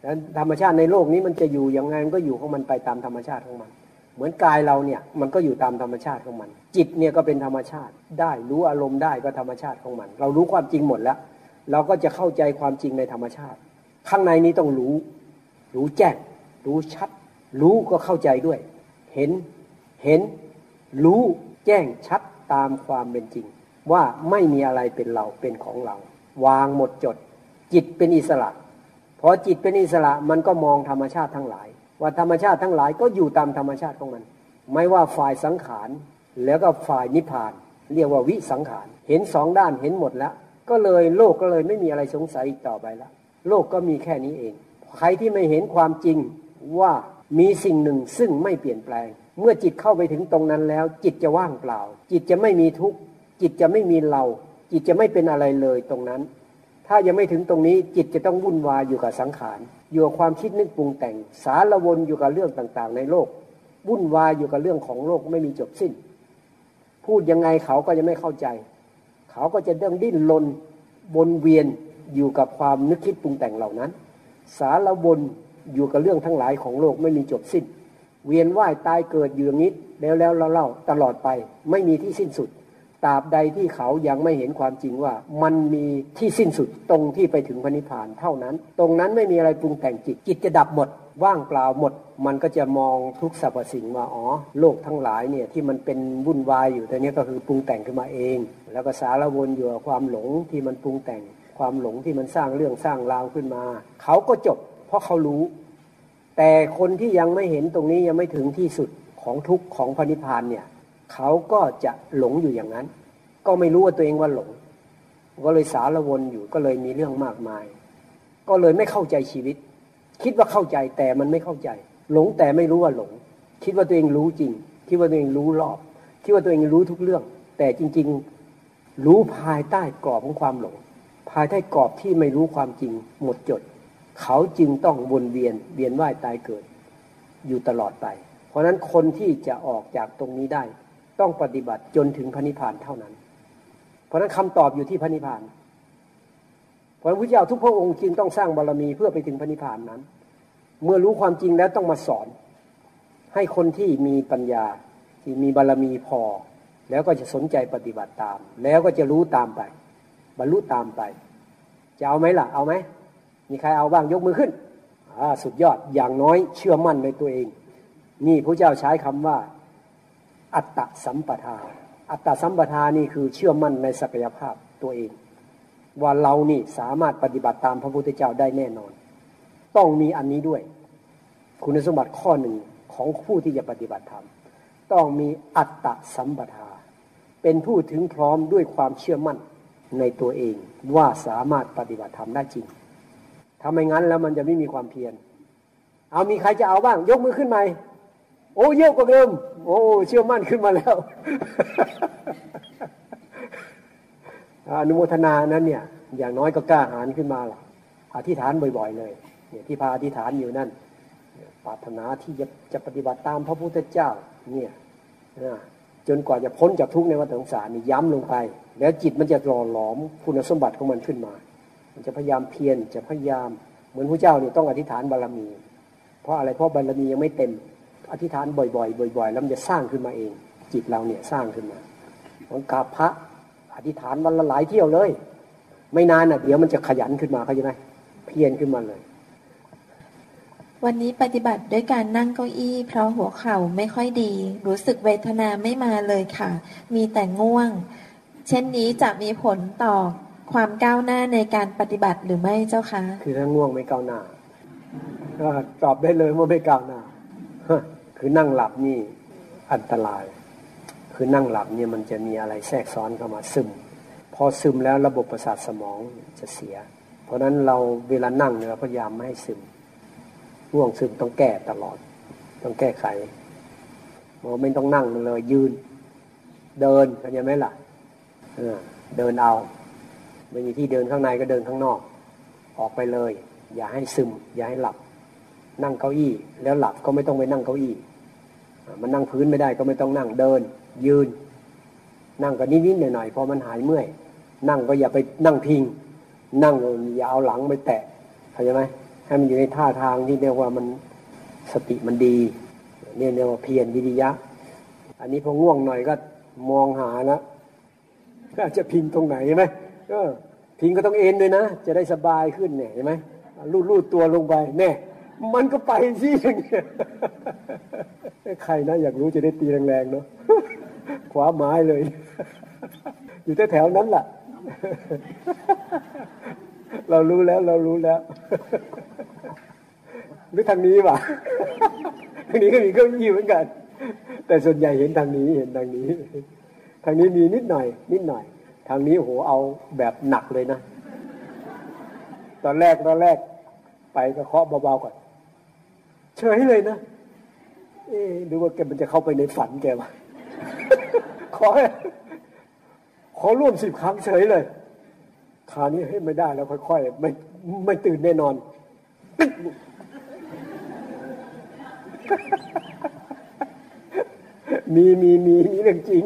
แล้วธรรมชาติในโลกนี้มันจะอยู่ยังไงมันก็อยู่ของมันไปตามธรรมชาติของมัน เหมือนกายเราเนี่ยมันก็อยู่ตามธรรมชาติของมัน จิตเนี่ยก็เป็นธรรมชาติได้รู้อารมณ์ได้ก็ธรรมชาติของมัน เรารู้ความจริงหมดแล้ว เราก็จะเข้าใจความจริงในธรรมชาติ ข้างในนี้ต้องรู้ รู้แจ้งรู้ชัด รู้ก็เข้าใจด้วย เห็นเห็น รู้แจ้งชัด ตามความเป็นจริง ว่าไม่มีอะไรเป็นเราเป็นของเรา วางหมดจด จิตเป็นอิสระพอจิตเป็นอิสระมันก็มองธรรมชาติทั้งหลาย ว่าธรรมชาติทั้งหลายก็อยู่ตามธรรมชาติของมัน ไม่ว่าฝ่ายสังขารแล้วก็ฝ่ายนิพพาน เรียกว่าวิสังขาร เห็นสองด้านเห็นหมดแล้ว ก็เลยโลกก็เลยไม่มีอะไรสงสัยอีกต่อไปแล้วโลกก็มีแค่นี้เอง ใครที่ไม่เห็นความจริงว่ามีสิ่งหนึ่งซึ่งไม่เปลี่ยนแปลง เมื่อจิตเข้าไปถึงตรงนั้นแล้ว จิตจะว่างเปล่า จิตจะไม่มีทุกข์จิตจะไม่มีเรา จิตจะไม่เป็นอะไรเลยตรงนั้น ถ้ายังไม่ถึงตรงนี้จิตจะต้องวุ่นวายอยู่กับสังขารอยู่กับความคิดนึกปรุงแต่ง สารวนอยู่กับเรื่องต่างๆ ในโลก วุ่นวายอยู่กับเรื่องของโลกไม่มีจบสิ้น พูดยังไงเขาก็จะไม่เข้าใจ เขาก็จะเรื่องดิ้นรนวนเวียนอยู่กับความนึกคิดปรุงแต่งเหล่านั้น สารวนอยู่กับเรื่องทั้งหลายของโลกไม่มีจบสิ้น เวียนว่ายตายเกิดอยู่อย่างนี้แล้วแล้วเล่าตลอดไป ไม่มีที่สิ้นสุดตราบใดที่เขายังไม่เห็นความจริงว่า มันมีที่สิ้นสุดตรงที่ไปถึงพระนิพพานเท่านั้น ตรงนั้นไม่มีอะไรปรุงแต่งจิตจิตจะดับหมด ว่างเปล่าหมด มันก็จะมองทุกสรรพสิ่งว่าอ๋อโลกทั้งหลายเนี่ยที่มันเป็นวุ่นวายอยู่แต่นี้ก็คือปรุงแต่งขึ้นมาเอง แล้วก็สารวนอยู่กับความหลงที่มันปรุงแต่ง ความหลงที่มันสร้างเรื่องสร้างราวขึ้นมา เขาก็จบ เพราะเขารู้ แต่คนที่ยังไม่เห็นตรงนี้ยังไม่ถึงที่สุดของทุกข์ของพระนิพพานเนี่ยเขาก็จะหลงอยู่อย่างนั้น ก็ไม่รู้ว่าตัวเองว่าหลง ก็เลยสารวนอยู่ก็เลยมีเรื่องมากมาย ก็เลยไม่เข้าใจชีวิต คิดว่าเข้าใจแต่มันไม่เข้าใจ หลงแต่ไม่รู้ว่าหลง คิดว่าตัวเองรู้จริง คิดว่าตัวเองรู้รอบ คิดว่าตัวเองรู้ทุกเรื่อง แต่จริง ๆ รู้ภายใต้กรอบของความหลง ภายใต้กรอบที่ไม่รู้ความจริงหมดจด เขาจึงต้องวนเวียนเวียนว่ายตายเกิด อยู่ตลอดไป เพราะนั้นคนที่จะออกจากตรงนี้ได้ ต้องปฏิบัติจนถึงพระนิพพานเท่านั้น เพราะนั้นคำตอบอยู่ที่พระนิพพาน เพราะพระพุทธเจ้าทุกพระองค์จึงต้องสร้างบารรมีเพื่อไปถึงพระนิพพานนั้น เมื่อรู้ความจริงแล้วต้องมาสอน ให้คนที่มีปัญญาที่มีบารรมีพอ แล้วก็จะสนใจปฏิบัติตาม แล้วก็จะรู้ตามไป บรรลุตามไป จะเอาไหมล่ะ เอาไหม มีใครเอาบ้างยกมือขึ้นสุดยอดอย่างน้อยเชื่อมั่นในตัวเอง นี่พระเจ้าใช้คำว่า อัตตสัมปทา อัตตสัมปทานี่คือเชื่อมั่นในศักยภาพตัวเอง ว่าเรานี่สามารถปฏิบัติตามพระพุทธเจ้าได้แน่นอน ต้องมีอันนี้ด้วย คุณสมบัติข้อหนึ่งของผู้ที่จะปฏิบัติธรรมต้องมีอัตตสัมปทา เป็นผู้ถึงพร้อมด้วยความเชื่อมั่นในตัวเองว่าสามารถปฏิบัติธรรมได้จริง ถ้าไม่งั้นแล้วมันจะไม่มีความเพียร เอามีใครจะเอาบ้าง ยกมือขึ้นไหมโอ้เยอะกว่าเดิม โอ้เชื่อมั่นขึ้นมาแล้วอนุโมทนานั้นเนี่ย อย่างน้อยก็กล้าหาญขึ้นมาหรอกอธิษฐานบ่อย ๆ เลยเนี่ยที่พาอธิษฐานอยู่นั่นปรารถนาที่จะจะปฏิบัติตามพระพุทธเจ้า เนี่ยจนกว่าจะพ้นจากทุกข์ในวัฏสงสารนี่ย้ำลงไป แล้วจิตมันจะหล่อหลอมคุณสมบัติของมันขึ้นมา มันจะพยายามเพียรจะพยายาม เหมือนพระเจ้าเนี่ยต้องอธิษฐานบารมี เพราะอะไรเพราะบารมียังไม่เต็ม อธิษฐานบ่อยๆบ่อยๆแล้วมันจะสร้างขึ้นมาเอง จิตเราเนี่ยสร้างขึ้นมาของกาพระอธิษฐานวันละหลายเที่ยวเลย ไม่นานอะเดี๋ยวมันจะขยันขึ้นมาเขาใช่ไหมเพียรขึ้นมาเลย วันนี้ปฏิบัติด้วยการนั่งเก้าอี้ เพราะหัวเข่าไม่ค่อยดี รู้สึกเวทนาไม่มาเลยค่ะ มีแต่ง่วง เช่นนี้จะมีผลต่อ ความก้าวหน้าในการปฏิบัติหรือไม่เจ้าคะ คือถ้าง่วงไม่ก้าวหน้าก็ตอบได้เลยว่าไม่ก้าวหน้าคือนั่งหลับนี่อันตราย คือนั่งหลับเนี่ยมันจะมีอะไรแทรกซ้อนเข้ามาซึม พอซึมแล้วระบบประสาทสมองจะเสีย เพราะฉะนั้นเราเวลานั่งเนี่ยเราพยายามไม่ให้ซึมง่วงซึมต้องแก้ตลอด ต้องแก้ไขบอกไม่ต้องนั่งเลยยืน เดินเข้าใจไหมล่ะเดินเอา ไม่มีที่เดินข้างในก็เดินข้างนอก ออกไปเลย อย่าให้ซึม อย่าให้หลับ นั่งเก้าอี้ แล้วหลับก็ไม่ต้องไปนั่งเก้าอี้ มันนั่งพื้นไม่ได้ก็ไม่ต้องนั่งเดิน ยืน นั่งก็นิดๆหน่อยๆพอมันหายเมื่อย นั่งก็อย่าไปนั่งพิง นั่งอย่าเอาหลังไปแตะเข้าใจไหมให้มันอยู่ในท่าทางที่เรียกว่ามันสติมันดีเนี่ยเรียกว่าเพียรวิริยะ อันนี้พอง่วงหน่อยก็มองหานะก็จะพิงตรงไหนใช่ไหม ออพิงก็ต้องเอ็นด้วยนะ จะได้สบายขึ้นเนี่ยเห็นไหมลูดลูดตัวลงไปแน่มันก็ไปที่อย่างเงี้ยใครนะอยากรู้จะได้ตีแรงๆเนาะขวาไม้เลย อยู่แถวๆนั้นแหละเรารู้แล้วเรารู้แล้วหรือทางนี้วะทางนี้ก็มีเก้าอี้เหมือนกัน แต่ส่วนใหญ่เห็นทางนี้เห็นทางนี้ ทางนี้มีนิดหน่อย นิดหน่อย ทางนี้โหเอาแบบหนักเลยนะ ตอนแรกตอนแรก ไปก็เคาะเบาๆก่อน เฉยเลยนะ เอ๊ดูว่าแกมันจะเข้าไปในฝันแกวะขอขอร่วมสิบครั้งเฉยเลยคราวนี้ให้ไม่ได้แล้วค่อยๆไม่ไม่ตื่นแน่นอนมีมีมีมีเรื่องจริง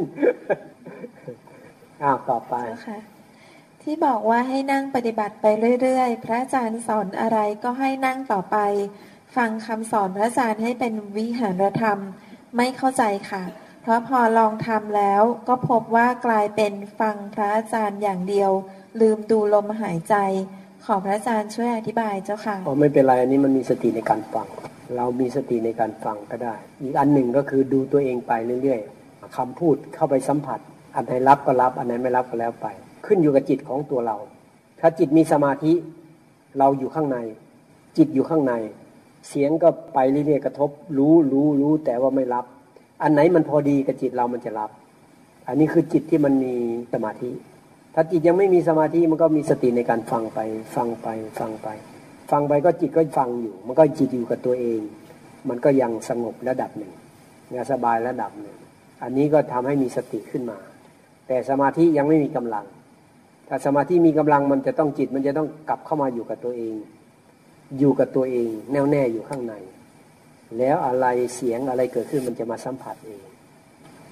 อ้าวต่อไปค่ะที่บอกว่าให้นั่งปฏิบัติไปเรื่อยๆ พระอาจารย์สอนอะไรก็ให้นั่งต่อไป ฟังคำสอนพระอาจารย์ให้เป็นวิหารธรรม ไม่เข้าใจค่ะ เพราะพอลองทำแล้วก็พบว่ากลายเป็นฟังพระอาจารย์อย่างเดียว ลืมดูลมหายใจ ขอพระอาจารย์ช่วยอธิบายเจ้าค่ะอ๋อไม่เป็นไรอันนี้มันมีสติในการฟัง เรามีสติในการฟังก็ได้ อีกอันหนึ่งก็คือดูตัวเองไปเรื่อยๆคำพูดเข้าไปสัมผัส อันไหนรับก็รับ อันไหนไม่รับก็แล้วไป ขึ้นอยู่กับจิตของตัวเรา ถ้าจิตมีสมาธิเราอยู่ข้างใน จิตอยู่ข้างใน เสียงก็ไปเรื่อยๆกระทบ รู้รู้รู้แต่ว่าไม่รับ อันไหนมันพอดีกับจิตเรามันจะรับ อันนี้คือจิตที่มันมีสมาธิ ถ้าจิตยังไม่มีสมาธิมันก็มีสติในการฟังไป ฟังไปฟังไป ฟังไปก็จิตก็ฟังอยู่ มันก็จิตอยู่กับตัวเอง มันก็ยังสงบระดับหนึ่งงสบายระดับหนึ่งอันนี้ก็ทำให้มีสติขึ้นมา แต่สมาธิยังไม่มีกำลัง ถ้าสมาธิมีกำลังมันจะต้องจิต มันจะต้องกลับเข้ามาอยู่กับตัวเอง อยู่กับตัวเอง แน่วแน่อยู่ข้างใน แล้วอะไรเสียงอะไรเกิดขึ้นมันจะมาสัมผัสเอง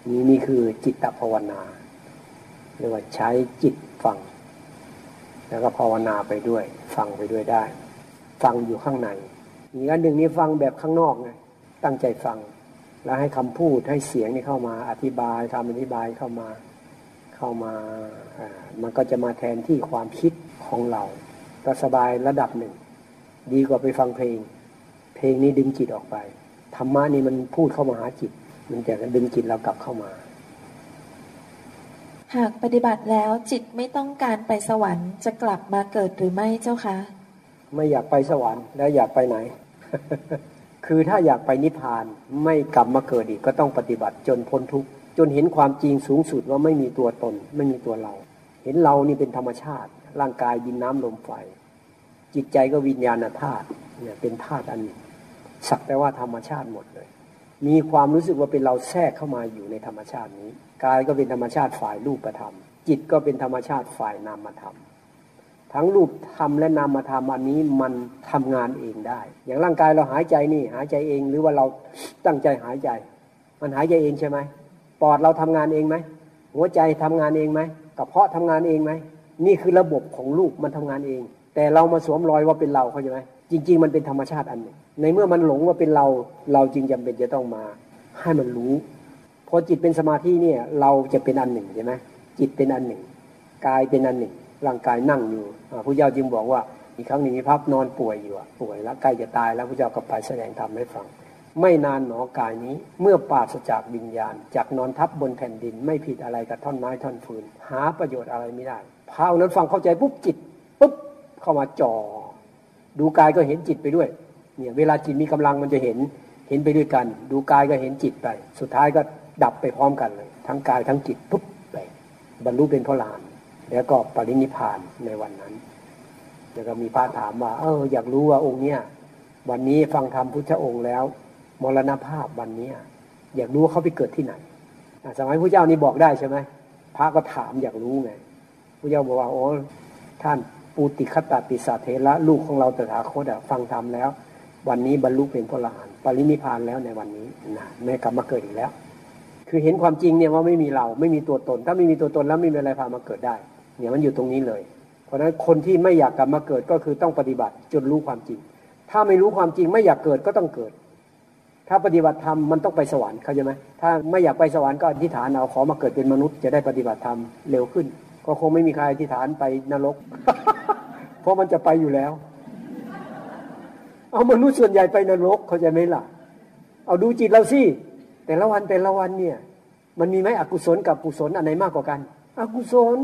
นี่นี่คือจิตตภาวนาเรียกว่าใช้จิตฟัง แล้วก็ภาวนาไปด้วย ฟังไปด้วยได้ ฟังอยู่ข้างในอีกอันหนึ่งนี่ฟังแบบข้างนอกไงตั้งใจฟัง แล้วให้คำพูดให้เสียงนี่เข้ามา อธิบายคำอธิบายเข้ามา เข้ามาอ่ามันก็จะมาแทนที่ความคิดของเราก็สบายระดับหนึ่ง ดีกว่าไปฟังเพลง เพลงนี้ดึงจิตออกไปธรรมะนี่มันพูดเข้ามาหาจิต มันจะดึงจิตเรากลับเข้ามา หากปฏิบัติแล้วจิตไม่ต้องการไปสวรรค์จะกลับมาเกิดหรือไม่เจ้าคะ ไม่อยากไปสวรรค์แล้วอยากไปไหน คือถ้าอยากไปนิพพานไม่กลับมาเกิดอีกก็ต้องปฏิบัติจนพ้นทุกข์ จนเห็นความจริงสูงสุดว่าไม่มีตัวตน ไม่มีตัวเรา เห็นเรานี่เป็นธรรมชาติ ร่างกายดินน้ำลมไฟ จิตใจก็วิญญาณธาตุเนี่ยเป็นธาตุอันหนึ่งสักแต่ว่าธรรมชาติหมดเลย มีความรู้สึกว่าเป็นเราแทรกเข้ามาอยู่ในธรรมชาตินี้กายก็เป็นธรรมชาติฝ่ายรูปธรรม จิตก็เป็นธรรมชาติฝ่ายนามธรรมทั้งรูปธรรมและนามธรรมอันนี้มันทำงานเองได้ อย่างร่างกายเราหายใจนี่หายใจเองหรือว่าเราตั้งใจหายใจ มันหายใจเองใช่ไหม ปอดเราทำงานเองไหมหัวใจทำงานเองไหมกระเพาะทำงานเองไหมนี่คือระบบของลูกมันทำงานเอง แต่เรามาสวมรอยว่าเป็นเราเข้าใจไหมจริง ๆ มันเป็นธรรมชาติอันหนึ่งในเมื่อมันหลงว่าเป็นเรา เราจรึงจำเป็นจะต้องมาให้มันรู้พอจิตเป็นสมาธิเนี่ย เราจะเป็นอันหนึ่งใช่ไหมจิตเป็นอันหนึ่งกายเป็นอันหนึ่ง ร่างกายนั่งอยู่พระเจ้าจึงบอกว่าอีกครั้งหนึ่งมีพับนอนป่วยอยู่ป่วยแล้วใกล้จะตายแล้วพระเจ้าก็ไปแสดงธรรมให้ฟัง ไม่นานหนอกายนี้ เมื่อปราศจากวิญญาณจากนอนทับบนแผ่นดิน ไม่ผิดอะไรกับท่อนไม้ท่อนฟืน หาประโยชน์อะไรไม่ได้พาวนั้นฟังเข้าใจปุ๊บจิตปุ๊บเข้ามาจ่อดูกายก็เห็นจิตไปด้วย เนี่ยเวลาจิตมีกำลังมันจะเห็นเห็นไปด้วยกัน ดูกายก็เห็นจิตไป สุดท้ายก็ดับไปพร้อมกันเลย ทั้งกายทั้งจิตปุ๊บไปบรรลุเป็นพระลานแล้วก็ปรินิพานในวันนั้นแล้วก็มีพระถามว่าเอออยากรู้ว่าองค์เนี้ยวันนี้ฟังธรรมพุทธองค์แล้ว มรณภาพวันนี้อยากรู้ว่าเขาไปเกิดที่ไหนสมัยพระเจ้านี่บอกได้ใช่ไหมพระก็ถามอยากรู้ไงพระเจ้าบอกว่าโอ้ท่านปูติคตาปิสาเทระลูกของเราตถาคตฟังธรรมแล้ว วันนี้บรรลุเป็นพระลานปรินิพานแล้วในวันนี้นะแม่กลับมาเกิดอีกแล้ว คือเห็นความจริงเนี่ยว่าไม่มีเราไม่มีตัวตน ถ้าไม่มีตัวตนแล้วไม่มีอะไรพามาเกิดได้ เนี่ยมันอยู่ตรงนี้เลย เพราะฉะนั้นคนที่ไม่อยากกลับมาเกิดก็คือต้องปฏิบัติจนรู้ความจริง ถ้าไม่รู้ความจริงไม่อยากเกิดก็ต้องเกิด ถ้าปฏิบัติธรรมมันต้องไปสวรรค์เข้าใจไหมถ้าไม่อยากไปสวรรค์ก็อธิษฐานเอาขอมาเกิดเป็นมนุษย์จะได้ปฏิบัติธรรมเร็วขึ้น ก็คงไม่มีใครอธิษฐานไปนรก เพราะมันจะไปอยู่แล้ว เอามนุษย์ส่วนใหญ่ไปนรกเข้าใจไหมล่ะ เอาดูจิตเราสิแต่ละวันแต่ละวันเนี่ย มันมีไหมอกุศลกับกุศลอันไหนมากกว่ากัน อกุศล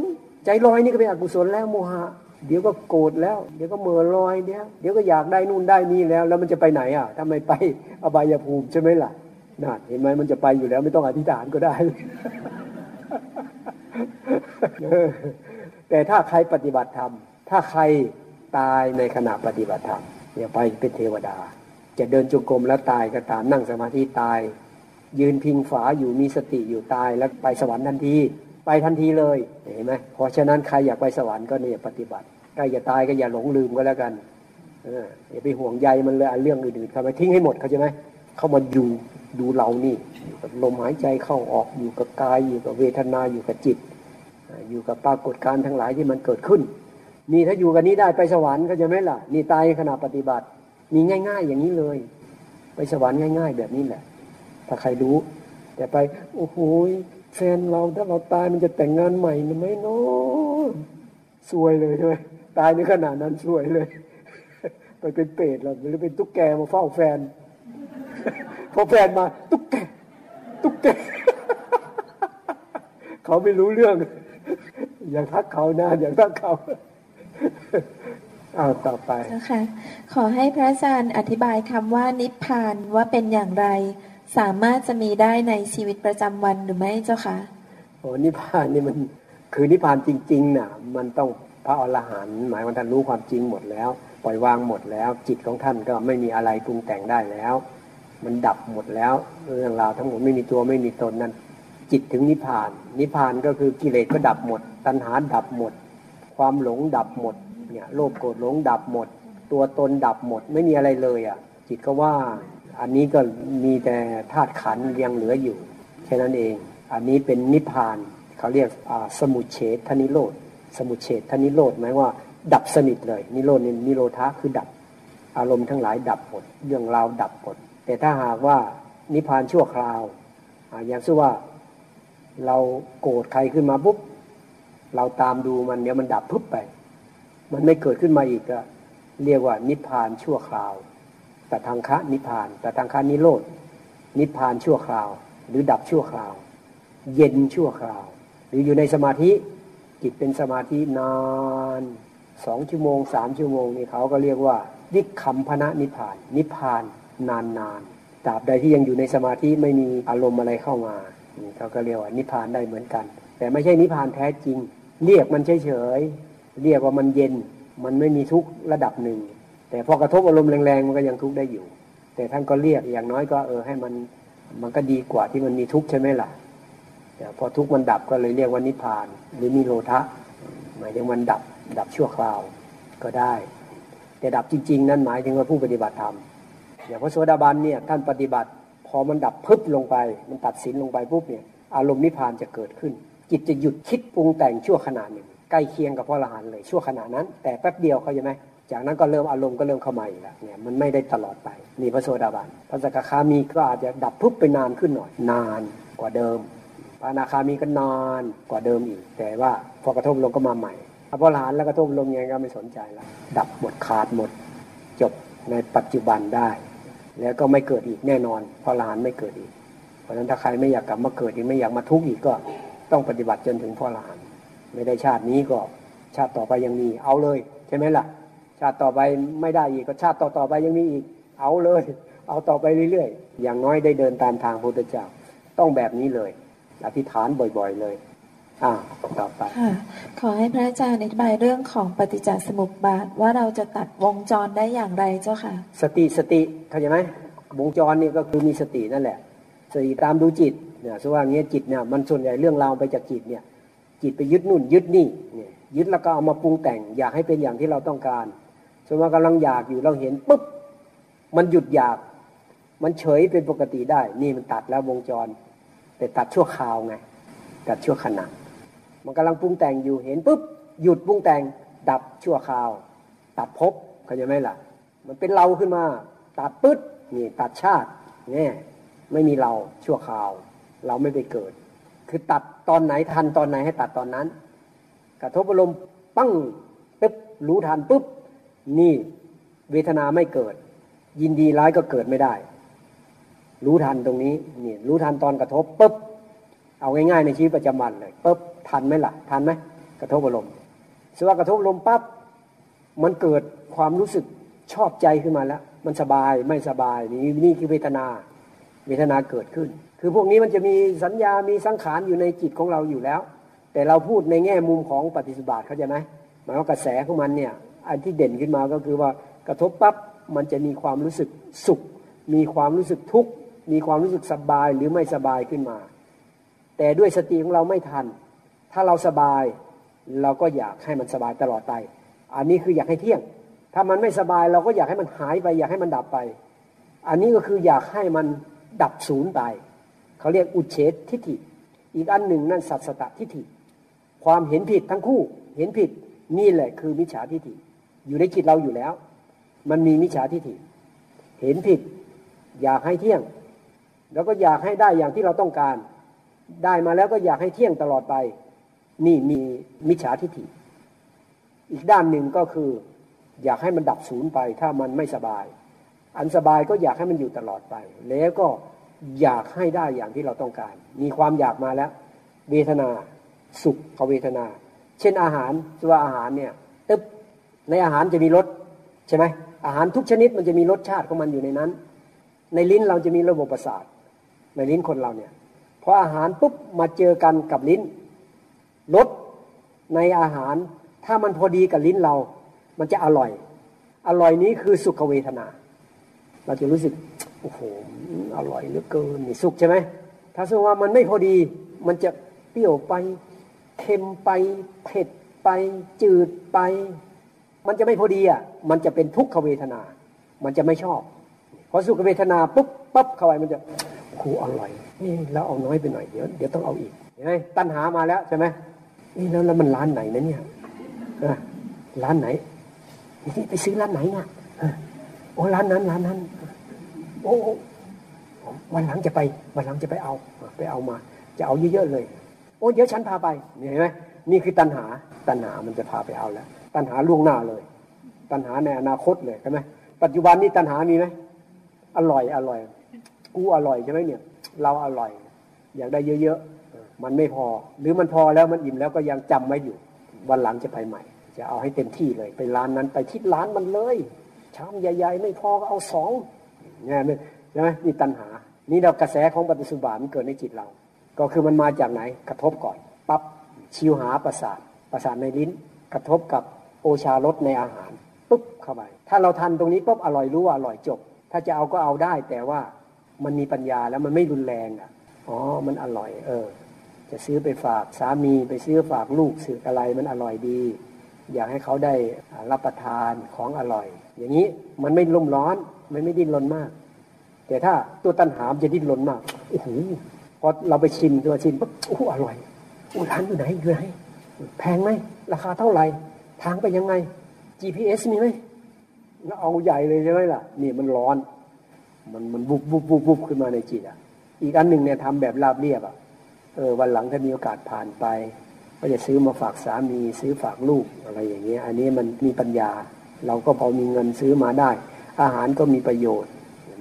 ใจลอยนี่ก็เป็นอกุศลแล้วโมหะ เดี๋ยวก็โกรธแล้ว เดี๋ยวก็เมื่อลอยเดี๋ยวเดี๋ยวก็อยากได้นู่นได้นี่แล้ว แล้วมันจะไปไหนอะทำไมไปอบายภูมิใช่ไหมล่ะน่าเห็นไหมมันจะไปอยู่แล้วไม่ต้องอธิษฐานก็ได้ แต่ถ้าใครปฏิบัติธรรม ถ้าใครตายในขณะปฏิบัติธรรมเนี่ยไปเป็นเทวดา จะเดินจงกรมแล้วตายก็ตามนั่งสมาธิตาย ยืนพิงฝาอยู่มีสติอยู่ตายแล้วไปสวรรค์ทันที ไปทันทีเลยเห็นไหมเพราะฉะนั้นใครอยากไปสวรรค์ก็เนี่ยปฏิบัติใกล้จะตายก็อย่าหลงลืมก็แล้วกันอย่าไปห่วงใยมันเลยเรื่องอื่นๆเขาไปทิ้งให้หมดเขาใช่ไหมเข้ามาอยู่ดูเรานี่อยู่กับลมหายใจเข้าออกอยู่กับกายอยู่กับเวทนาอยู่กับจิต อยู่กับปรากฏการณ์ทั้งหลายที่มันเกิดขึ้น นี่ถ้าอยู่กันนี้ได้ไปสวรรค์เขาจะไหมล่ะ นี่ตายขณะปฏิบัติ มีง่าย ๆ อย่างนี้เลย ไปสวรรค์ง่าย ๆ แบบนี้แหละ ถ้าใครรู้ แต่ไปโอ้โห แฟนเราถ้าเราตายมันจะแต่งงานใหม่ไหมเนาะสวยเลยใช่ไหมตายในขณะนั้นสวยเลย ไปเป็นเปรตหรอหรือเป็นตุ๊กแกมาเฝ้าแฟน พอแฟนมา ตุ๊กแก ตุ๊กแก เขาไม่รู้เรื่อง อย่างทักเขานะอย่างทักเขาเอาต่อไปนะคะขอให้พระอาจารย์อธิบายคำว่านิพพานว่าเป็นอย่างไร สามารถจะมีได้ในชีวิตประจำวันหรือไม่เจ้าคะโอ้นิพพานนี่มันคือนิพพานจริงๆน่ะ มันต้องพระอรหันต์หมายว่าท่านรู้ความจริงหมดแล้ว ปล่อยวางหมดแล้ว จิตของท่านก็ไม่มีอะไรปรุงแต่งได้แล้ว มันดับหมดแล้วเรื่องราวทั้งหมดไม่มีตัวไม่มีตนนั้น จิตถึงนิพพาน นิพพานก็คือกิเลสก็ดับหมด ตัณหาดับหมด ความหลงดับหมดเนี่ยโลภโกรธหลงดับหมด ตัวตนดับหมด ไม่มีอะไรเลยอะ จิตก็ว่า อันนี้ก็มีแต่ธาตุขันยังเหลืออยู่แค่นั้นเอง อันนี้เป็นนิพพานเขาเรียกสมุเฉทนิโรธสมุเฉทนิโรธหมายว่า ดับสนิทเลย นิโรธนิโรธาคือดับ อารมณ์ทั้งหลายดับหมดเรื่องราวดับหมดแต่ถ้าหากว่านิพพานชั่วคราวอย่างเช่นว่าเราโกรธใครขึ้นมาปุ๊บเราตามดูมันเดี๋ยวมันดับปุ๊บไป มันไม่เกิดขึ้นมาอีกก็เรียกว่านิพพานชั่วคราว ต่ทางคะนิพานแต่ทางคะนิโรธนิพานชั่วคราว หรือดับชั่วคราว เย็นชั่วคราว หรืออยู่ในสมาธิจิตเป็นสมาธินานสองชั่วโมงสามชั่วโมงนี่เขาก็เรียกว่าวิคัมพนะนิพาน นิพานนานนานตราบใดที่ยังอยู่ในสมาธิไม่มีอารมณ์อะไรเข้ามาเขาก็เรียกว่านิพานได้เหมือนกัน แต่ไม่ใช่นิพานแท้จริง เรียกมันเฉยเรียกว่ามันเย็น มันไม่มีทุกขระดับหนึ่ง แต่พอกระทบอารมณ์แรงๆมันก็ยังทุกข์ได้อยู่ แต่ท่านก็เรียกอย่างน้อยก็เออให้มันมันก็ดีกว่าที่มันมีทุกข์ใช่ไหมล่ะแต่พอทุกข์มันดับก็เลยเรียกว่านิพพาน หรือนิโรธะหมายถึงมันดับดับชั่วคราวก็ได้ แต่ดับจริง ๆ นั้นหมายถึงว่าผู้ปฏิบัติธรรมอย่างพระโสดาบันเนี่ยท่านปฏิบัติพอมันดับพึบลงไป มันตัดสินลงไปปุ๊บเนี่ยอารมณ์นิพพานจะเกิดขึ้น จิตจะหยุดคิดปรุงแต่งชั่วขณะหนึ่งใกล้เคียงกับพระอรหันต์เลยชั่วขณะนั้น แต่แป๊บเดียวเขาใช่ไหม จากนั้นก็เริ่มอารมณ์ก็เริ่มเข้ามาอีกแล้วเนี่ยมันไม่ได้ตลอดไปนี่พระโสดาบันพระสกคามีก็อาจจะดับพุบไปนานขึ้นหน่อย นานกว่าเดิมพระนาคามีก็นานกว่าเดิมอีก แต่ว่าพอกระทบลงก็มาใหม่พอหลานแล้วกระทบลมยังไงก็ไม่สนใจแล้วดับหมดขาดหมด จบในปัจจุบันได้ แล้วก็ไม่เกิดอีกแน่นอนพอหลานไม่เกิดอีก เพราะฉะนั้นถ้าใครไม่อยากกลับมาเกิดอีกไม่อยากมาทุกข์อีกก็ต้องปฏิบัติจนถึงพ่อหลาน ไม่ได้ชาตินี้ก็ชาติต่อไปยังมีเอาเลยใช่ไหมล่ะ ชาติต่อไปไม่ได้อีกก็ชาติต่อต่อไปยังมีอีก เอาเลย เอาต่อไปเรื่อยๆ อย่างน้อยได้เดินตามทางพระพุทธเจ้า ต้องแบบนี้เลย อธิษฐานบ่อยๆเลยอ่าต่อไปค่ะขอให้พระอาจารย์อธิบายเรื่องของปฏิจจสมุปบาทว่าเราจะตัดวงจรได้อย่างไรเจ้าค่ะ สติสติเข้าใจไหมวงจรนี่ก็คือมีสตินั่นแหละ สติตามดูจิตเนี่ยสว่าอย่างเงี้ยจิตเนี่ยมันส่วนใหญ่เรื่องราวไปจากจิตเนี่ยจิตไปยึดนู่นยึดนี่เนี่ยยึดแล้วก็เอามาปรุงแต่ง อยากให้เป็นอย่างที่เราต้องการ สมมติกำลังอยากอยู่เราเห็นปุ๊บมันหยุดอยาก มันเฉยเป็นปกติได้ นี่มันตัดแล้ววงจร แต่ตัดชั่วคราวไง ตัดชั่วขณะมันกำลังปรุงแต่งอยู่เห็นปุ๊บหยุดปรุงแต่ง ดับชั่วคราว ตัดภพเข้าใจไหมล่ะ มันเป็นเราขึ้นมา ตัดปึ๊ดนี่ตัดชาติเนี่ยไม่มีเราชั่วคราว เราไม่ไปเกิด คือตัดตอนไหนทันตอนไหนให้ตัดตอนนั้น กระทบอารมณ์ปั้งปึ๊บรู้ทันปุ๊บ นี่เวทนาไม่เกิด ยินดีร้ายก็เกิดไม่ได้ รู้ทันตรงนี้นี่รู้ทันตอนกระทบปุ๊บเอาง่ายๆในชีวิตประจำวันเลยปุ๊บทันไหมล่ะ ทันไหมกระทบอารมณ์สว่ากระทบอารมณ์ปั๊บมันเกิดความรู้สึกชอบใจขึ้นมาแล้ว มันสบายไม่สบายนี่นี่คือเวทนา เวทนาเกิดขึ้น คือพวกนี้มันจะมีสัญญามีสังขารอยู่ในจิตของเราอยู่แล้ว แต่เราพูดในแง่มุมของปฏิสุบาทเข้าใจไหมหมายว่ากระแสของมันเนี่ย อันที่เด่นขึ้นมาก็คือว่ากระทบปั๊บมันจะมีความรู้สึกสุข มีความรู้สึกทุกข์มีความรู้สึกสบายหรือไม่สบายขึ้นมา แต่ด้วยสติของเราไม่ทัน ถ้าเราสบายเราก็อยากให้มันสบายตลอดไป อันนี้คืออยากให้เที่ยง ถ้ามันไม่สบายเราก็อยากให้มันหายไป อยากให้มันดับไป อันนี้ก็คืออยากให้มันดับศูนย์ไปเขาเรียกอุเฉททิฏฐิ อีกอันหนึ่งนั่นสัตสตทิฏฐิ ความเห็นผิดทั้งคู่ เห็นผิดนี่แหละคือมิจฉาทิฏฐิ อยู่ในจิตเราอยู่แล้ว มันมีมิจฉาทิฏฐิ เห็นผิด อยากให้เที่ยง แล้วก็อยากให้ได้อย่างที่เราต้องการ ได้มาแล้วก็อยากให้เที่ยงตลอดไป นี่มีมิจฉาทิฏฐิ อีกด้านหนึ่งก็คือ อยากให้มันดับศูนย์ไป ถ้ามันไม่สบาย อันสบายก็อยากให้มันอยู่ตลอดไป แล้วก็อยากให้ได้อย่างที่เราต้องการ มีความอยากมาแล้ว เวทนา สุขเขาเวทนา เช่นอาหารว่าอาหารเนี่ยตึ๊บ ในอาหารจะมีรสใช่ไหมอาหารทุกชนิดมันจะมีรสชาติของมันอยู่ในนั้น ในลิ้นเราจะมีระบบประสาท ในลิ้นคนเราเนี่ยพออาหารปุ๊บมาเจอกันกับลิ้นรสในอาหารถ้ามันพอดีกับลิ้นเรา มันจะอร่อย อร่อยนี้คือสุขเวทนา เราจะรู้สึกโอ้โหอร่อยเหลือเกินนี่สุขใช่ไหมถ้าสมมติว่ามันไม่พอดีมันจะเปรี้ยวไปเค็มไปเผ็ดไปจืดไป มันจะไม่พอดีอะ มันจะเป็นทุกขเวทนา มันจะไม่ชอบ พอสุขเวทนาปุ๊บปั๊บเข้าไปมันจะครูอร่อยนี่แล้วเอาน้อยไปหน่อยเดี๋ยวเดี๋ยวต้องเอาอีกเห็นไหมตัณหามาแล้วใช่ไหมนี่แล้วแล้วมันร้านไหนนะเนี่ยร้านไหนนี่ไปซื้อร้านไหนเนี่ยโอ้ร้านนั้นร้านนั้นโอ้วันหลังจะไป วันหลังจะไปเอา ไปเอามา จะเอาเยอะๆเลย โอ้เดี๋ยวฉันพาไปเห็นไหมนี่คือตัณหาตัณหามันจะพาไปเอาแล้ว ตัณหาล่วงหน้าเลย ตัณหาในอนาคตเลยใช่ไหมปัจจุบันนี้ตัณหามีไหมอร่อยอร่อย กูอร่อยใช่ไหมเนี่ย เราอร่อย อยากได้เยอะๆมันไม่พอ หรือมันพอแล้วมันอิ่มแล้วก็ยังจำไว้อยู่ วันหลังจะไปใหม่ จะเอาให้เต็มที่เลย ไปร้านนั้นไปที่ร้านมันเลยชามใหญ่ๆ ไม่พอก็เอาสองเนี่ยใช่ไหมนี่ตัณหา นี่เรากระแสของปฏิสุบามันเกิดในจิตเรา ก็คือมันมาจากไหนกระทบก่อนปั๊บชิวหาประสาทประสาทในลิ้น กระทบกับ โอชารสในอาหารปุ๊บเข้าไปถ้าเราทันตรงนี้ปุ๊บอร่อยรู้ว่าอร่อยจบ ถ้าจะเอาก็เอาได้ แต่ว่ามันมีปัญญาแล้วมันไม่รุนแรงอะอ๋อมันอร่อย เออ จะซื้อไปฝากสามีไปซื้อฝากลูกซื้ออะไรมันอร่อยดี อยากให้เขาได้รับประทานของอร่อย อย่างนี้มันไม่รุ่มร้อนมันไม่ดิ้นรนมาก แต่ถ้าตัวตัณหามจะดิ้นรนมากโอ้โหพอเราไปชิมตัวชิมปุ๊บโอ้อร่อยโอ้ร้านอยู่ไหนอยู่ไหนแพงไหมราคาเท่าไหร่ ทางไปยังไง GPS มีไหมแล้วเอาใหญ่เลยใช่ไหมล่ะนี่มันร้อน มันมันบุบบุบบุบบุบขึ้นมาในจิตอะ อีกอันหนึ่งเนี่ยทำแบบราบเรียบอะเออวันหลังถ้ามีโอกาสผ่านไป ก็จะซื้อมาฝากสามีซื้อฝากลูกอะไรอย่างเงี้ย อันนี้มันมีปัญญา เราก็พอมีเงินซื้อมาได้ อาหารก็มีประโยชน์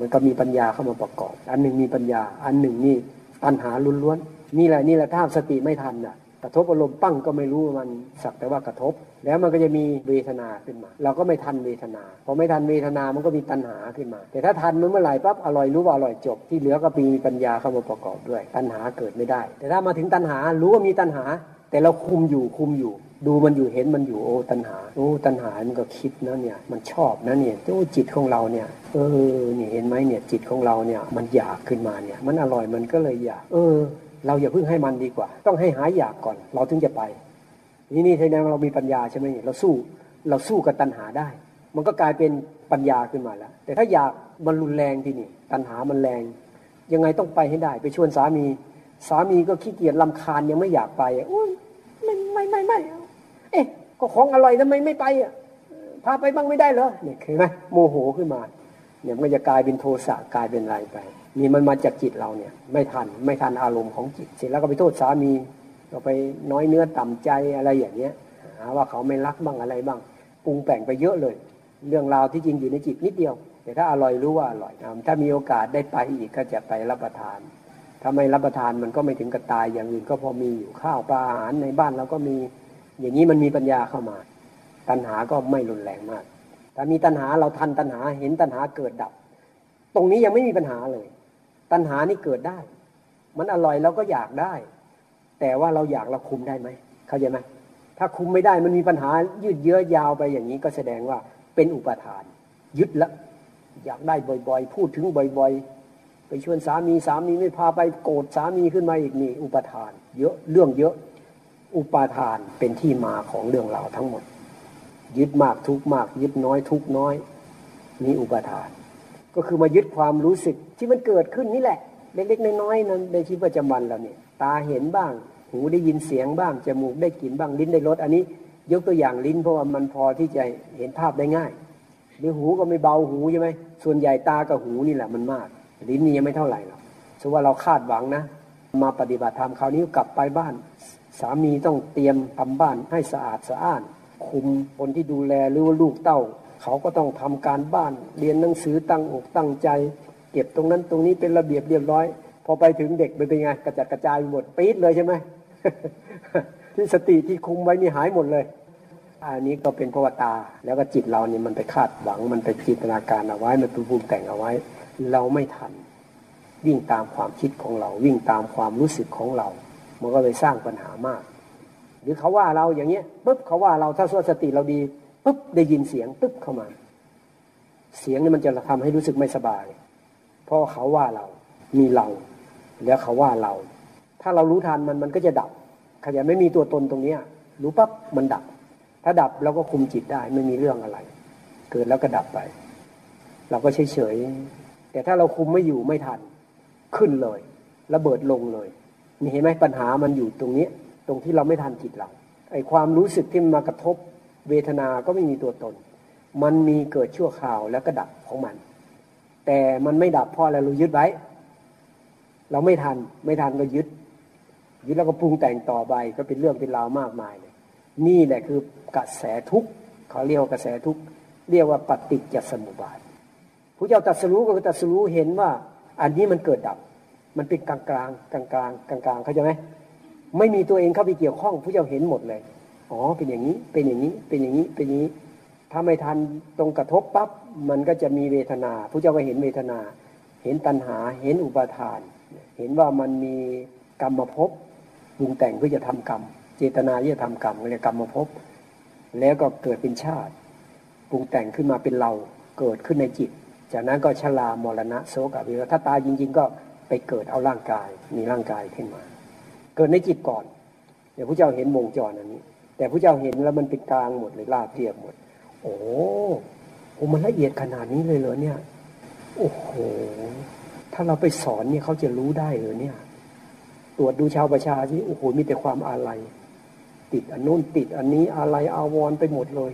มันก็มีปัญญาเข้ามาประกอบ อันหนึ่งมีปัญญา อันหนึ่งนี่ตัณหาล้วนๆนี่แหละนี่แหละถ้าสติไม่ทันอะ กระทบอารมณ์ปั้งก็ไม่รู้มันสักแต่ว่ากระทบ แล้วมันก็จะมีเวทนาขึ้นมา เราก็ไม่ทันเวทนาพอไม่ทันเวทนามันก็มีตัณหาขึ้นมา แต่ถ้าทันมันเมื่อไหร่ปั๊บอร่อยรู้ว่าอร่อยจบ ที่เหลือก็มีปัญญาเข้ามาประกอบด้วย ตัณหาเกิดไม่ได้ แต่ถ้ามาถึงตัณหารู้ว่ามีตัณหา แต่เราคุมอยู่คุมอยู่ ดูมันอยู่เห็นมันอยู่โอ้ตัณหาโอ้ตัณหามันก็คิดนะเนี่ย มันชอบนะเนี่ยโอ้จิตของเราเนี่ยเออนี่เห็นไหมเนี่ยจิตของเราเนี่ยมันอยากขึ้นมาเนี่ย มันอร่อยมันก็เลยอยาก เออ เราอย่าเพิ่งให้มันดีกว่า ต้องให้หายอยากก่อน เราถึงจะไป นี่นี่แสดงเรามีปัญญาใช่ไหมเราสู้เราสู้กับตัณหาได้ มันก็กลายเป็นปัญญาขึ้นมาแล้ว แต่ถ้าอยากมันรุนแรงที่นี่ตัณหามันแรง ยังไงต้องไปให้ได้ ไปชวนสามี สามีก็ขี้เกียจลำคาญยังไม่อยากไปอุ้ยไม่ไม่ไม่ไม่เอ๊ะก็ของอร่อยทำไมไม่ไปอะพาไปบ้างไม่ได้เหรอเนี่ยเห็นไหมโมโหขึ้นมาเนี่ยมันจะกลายเป็นโทสะกลายเป็นอะไรไป นี่มันมาจากจิตเราเนี่ย ไม่ทันไม่ทันอารมณ์ของจิต เสร็จแล้วก็ไปโทษสามีก็ไปน้อยเนื้อต่ำใจอะไรอย่างเงี้ยหาว่าเขาไม่รักบ้างอะไรบ้างปรุงแต่งไปเยอะเลย เรื่องราวที่จริงอยู่ในจิตนิดเดียว แต่ถ้าอร่อยรู้ว่าอร่อยถ้ามีโอกาสได้ไปอีกก็จะไปรับประทาน ถ้าไม่รับประทานมันก็ไม่ถึงกับตายอย่างอื่นก็พอมีอยู่ข้าวปลาอาหารในบ้านเราก็มีอย่างนี้มันมีปัญญาเข้ามา ตัณหาก็ไม่รุนแรงมากถ้ามีตัณหาเราทันตัณหาเห็นตัณหาเกิดดับ ตรงนี้ยังไม่มีปัญหาเลย ตัณหานี่เกิดได้ มันอร่อยเราก็อยากได้ แต่ว่าเราอยากเราคุมได้ไหมเข้าใจไหมถ้าคุมไม่ได้มันมีปัญหายืดเยื้อยาวไปอย่างนี้ก็แสดงว่าเป็นอุปทาน ยึดละอยากได้บ่อย ๆ พูดถึงบ่อย ๆ ไปชวนสามีสามีไม่พาไปโกรธสามีขึ้นมาอีกนี่อุปทาน เยอะเรื่องเยอะอุปทานเป็นที่มาของเรื่องราวทั้งหมด ยึดมากทุกมาก ยึดน้อยทุกน้อย นี่อุปทาน ก็คือมายึดความรู้สึกที่มันเกิดขึ้นนี่แหละ เล็กๆน้อยๆนั้นในชีวิตประจำวันเราเนี่ยตาเห็นบ้าง หูได้ยินเสียงบ้างจมูกได้กลิ่นบ้างลิ้นได้รสอันนี้ ยกตัวอย่างลิ้นเพราะว่ามันพอที่จะเห็นภาพได้ง่ายหรือหูก็ไม่เบาหูใช่ไหมส่วนใหญ่ตากับหูนี่แหละมันมาก ลิ้นนี่ยังไม่เท่าไหร่หรอกสมมติว่าเราคาดหวังนะ มาปฏิบัติธรรมคราวนี้กลับไปบ้าน สามีต้องเตรียมทำบ้านให้สะอาดสะอ้าน คุมคนที่ดูแลหรือว่าลูกเต้า เขาก็ต้องทำการบ้าน เรียนหนังสือตั้งอกตั้งใจ เก็บตรงนั้นตรงนี้เป็นระเบียบเรียบร้อย พอไปถึงเด็กเป็นไงกระจัดกระจายหมดปี๊ดเลยใช่ไหมที่สติที่คุมไว้นี่หายหมดเลย อันนี้ก็เป็นภาวตา แล้วก็จิตเราเนี่ยมันไปคาดหวังมันไปจินตนาการเอาไว้ มันไปปรุงแต่งเอาไว้ เราไม่ทัน วิ่งตามความคิดของเรา วิ่งตามความรู้สึกของเรา มันก็เลยสร้างปัญหามาก หรือเขาว่าเราอย่างเงี้ยปุ๊บเขาว่าเราถ้าสวดสติเราดี ปุ๊บได้ยินเสียงปุ๊บเข้ามา เสียงนี่มันจะทำให้รู้สึกไม่สบาย เพราะเขาว่าเรา มีเรา แล้วเขาว่าเรา ถ้าเรารู้ทันมันมันก็จะดับขยันไม่มีตัวตนตรงเนี้ยรู้ปั๊บมันดับ ถ้าดับเราก็คุมจิตได้ไม่มีเรื่องอะไร เกิดแล้วก็ดับไป เราก็เฉยเฉยแต่ถ้าเราคุมไม่อยู่ไม่ทัน ขึ้นเลยระเบิดลงเลยนี่เห็นไหมปัญหามันอยู่ตรงนี้ ตรงที่เราไม่ทันจิตเราไอ้ความรู้สึกที่มันมากระทบ เวทนาก็ไม่มีตัวตน มันมีเกิดชั่วคราวแล้วก็ดับของมัน แต่มันไม่ดับเพราะอะไรเรายึดไว้ เราไม่ทัน ไม่ทันก็ยึด ยึดแล้วก็ปรุงแต่งต่อไปก็เป็นเรื่องเป็นราวมากมายเลย นี่แหละคือกระแสทุกข์เขาเรียกว่ากระแสทุกข์เรียกว่าปฏิจจสมุปบาทผู้เจ้าตัดสู้ก็ตัดสู้เห็นว่า อันนี้มันเกิดดับ มันเป็นกลางกลางกลางกลางกลางกลางเขาใจไหมไม่มีตัวเองเข้าไปเกี่ยวข้องผู้เจ้าเห็นหมดเลย อ๋อเป็นอย่างนี้เป็นอย่างนี้เป็นอย่างนี้เป็นอย่างนี้ถ้าไม่ทันตรงกระทบปั๊บมันก็จะมีเวทนาผู้เจ้าก็เห็นเวทนา เห็นตัณหาเห็นอุปาทาน เห็นว่ามันมีกรรมภพปรุงแต่งเพื่อจะทำกรรม เจตนาที่จะทำกรรมเรียกกรรมภพแล้วก็เกิดเป็นชาติปรุงแต่งขึ้นมาเป็นเราเกิดขึ้นในจิต จากนั้นก็ชรามรณะโศกวิถ้าตายจริง ๆ ก็ไปเกิดเอาร่างกายมีร่างกายขึ้นมา เกิดในจิตก่อนเดี๋ยวพระเจ้าเห็นวงจรอันนี้ แต่พระเจ้าเห็นแล้วมันเป็นกลางหมดเลยลาบเรียบหมด โอ้โหมันละเอียดขนาดนี้เลยเหรอเนี่ย โอ้โห ถ้าเราไปสอนเนี่ยเขาจะรู้ได้เลยเนี่ย ตรวจดูชาวประชาที่โอ้โหมีแต่ความอาลัยติดอันนู้นติดอันนี้อะไรอาวรไปหมดเลย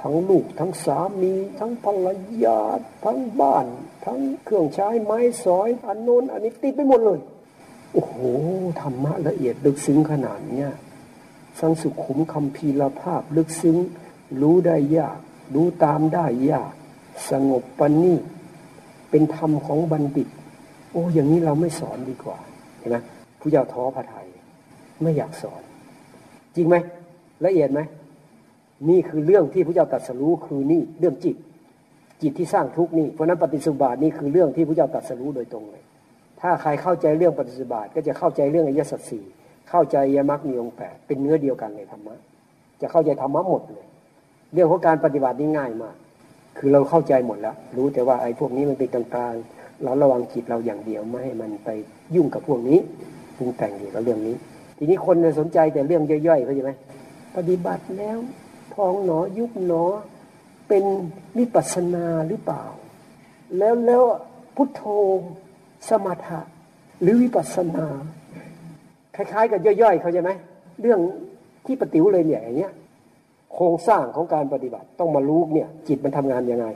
ทั้งลูกทั้งสามี ทั้งภรรยาทั้งบ้าน ทั้งเครื่องใช้ไม้สอยอันนู้นอันนี้ติดไปหมดเลย โอ้โหธรรมะละเอียดลึกซึ้งขนาดเนี้ย สังสุขุมคำพีรภาพลึกซึ้ง รู้ได้ยาก รู้ตามได้ยาก สงบปณีเป็นธรรมของบัณฑิต โอ้อย่างนี้เราไม่สอนดีกว่าเห็นไหมผู้เจ้าท้อพระไทยไม่อยากสอน จริงไหมละเอียดไหมนี่คือเรื่องที่พระเจ้าตรัสรู้คือนี่เรื่องจิต จิตที่สร้างทุกนี่เพราะนั้นปฏิสุบาทนี่คือเรื่องที่พระเจ้าตรัสรู้โดยตรงเลย ถ้าใครเข้าใจเรื่องปฏิสุบาทก็จะเข้าใจเรื่องอริยสัจสี่ เข้าใจยมรรคมีองแปดเป็นเนื้อเดียวกันเลยธรรมะจะเข้าใจธรรมะหมดเลย เรื่องของการปฏิบัตินี่ง่ายมาก คือเราเข้าใจหมดแล้ว รู้แต่ว่าไอ้พวกนี้มันเป็นกลางๆเราระวังจิตเราอย่างเดียวไม่ให้มันไปยุ่งกับพวกนี้ปรุงแต่งเกี่กับเรื่องนี้ ทีนี้คนสนใจแต่เรื่องย่อยๆเขาใช่ไหมปฏิบัติแล้วพองหนอยุบหนอเป็นวิปัสนาหรือเปล่า แล้วแล้วพุทโธสมถะหรือวิปัสนา คล้ายๆ กับย่อยๆ เขาใช่ไหมเรื่องที่ปฏิวเลยเนี่ยอย่างเงี้ยโครงสร้างของการปฏิบัติต้องมารู้เนี่ย จิตมันทำงานยังไง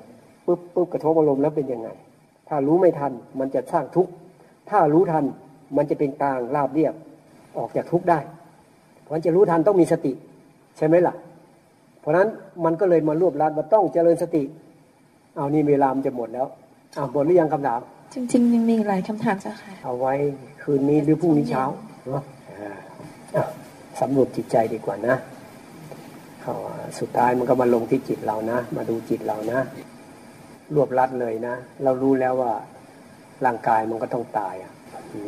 ปุ๊บปุ๊บกระทบอารมณ์แล้วเป็นยังไง ถ้ารู้ไม่ทันมันจะสร้างทุกข์ถ้ารู้ทันมันจะเป็นกลางราบเรียบออกจากทุกข์ได้ เพราะจะรู้ทันต้องมีสติ ใช่ไหมล่ะ เพราะนั้นมันก็เลยมารวบรัดว่าต้องเจริญสติ เอานี่เวลามันจะหมดแล้วอ้าวหมดหรือยังคำถามจริงๆยังมีหลายคำถามเจ้าค่ะ เอาไว้คืนนี้หรือพรุ่งนี้เช้าเนาะ สำรวจจิตใจดีกว่านะสุดท้ายมันก็มาลงที่จิตเรานะ มาดูจิตเรานะ รวบรัดเลยนะ เรารู้แล้วว่าร่างกายมันก็ต้องตาย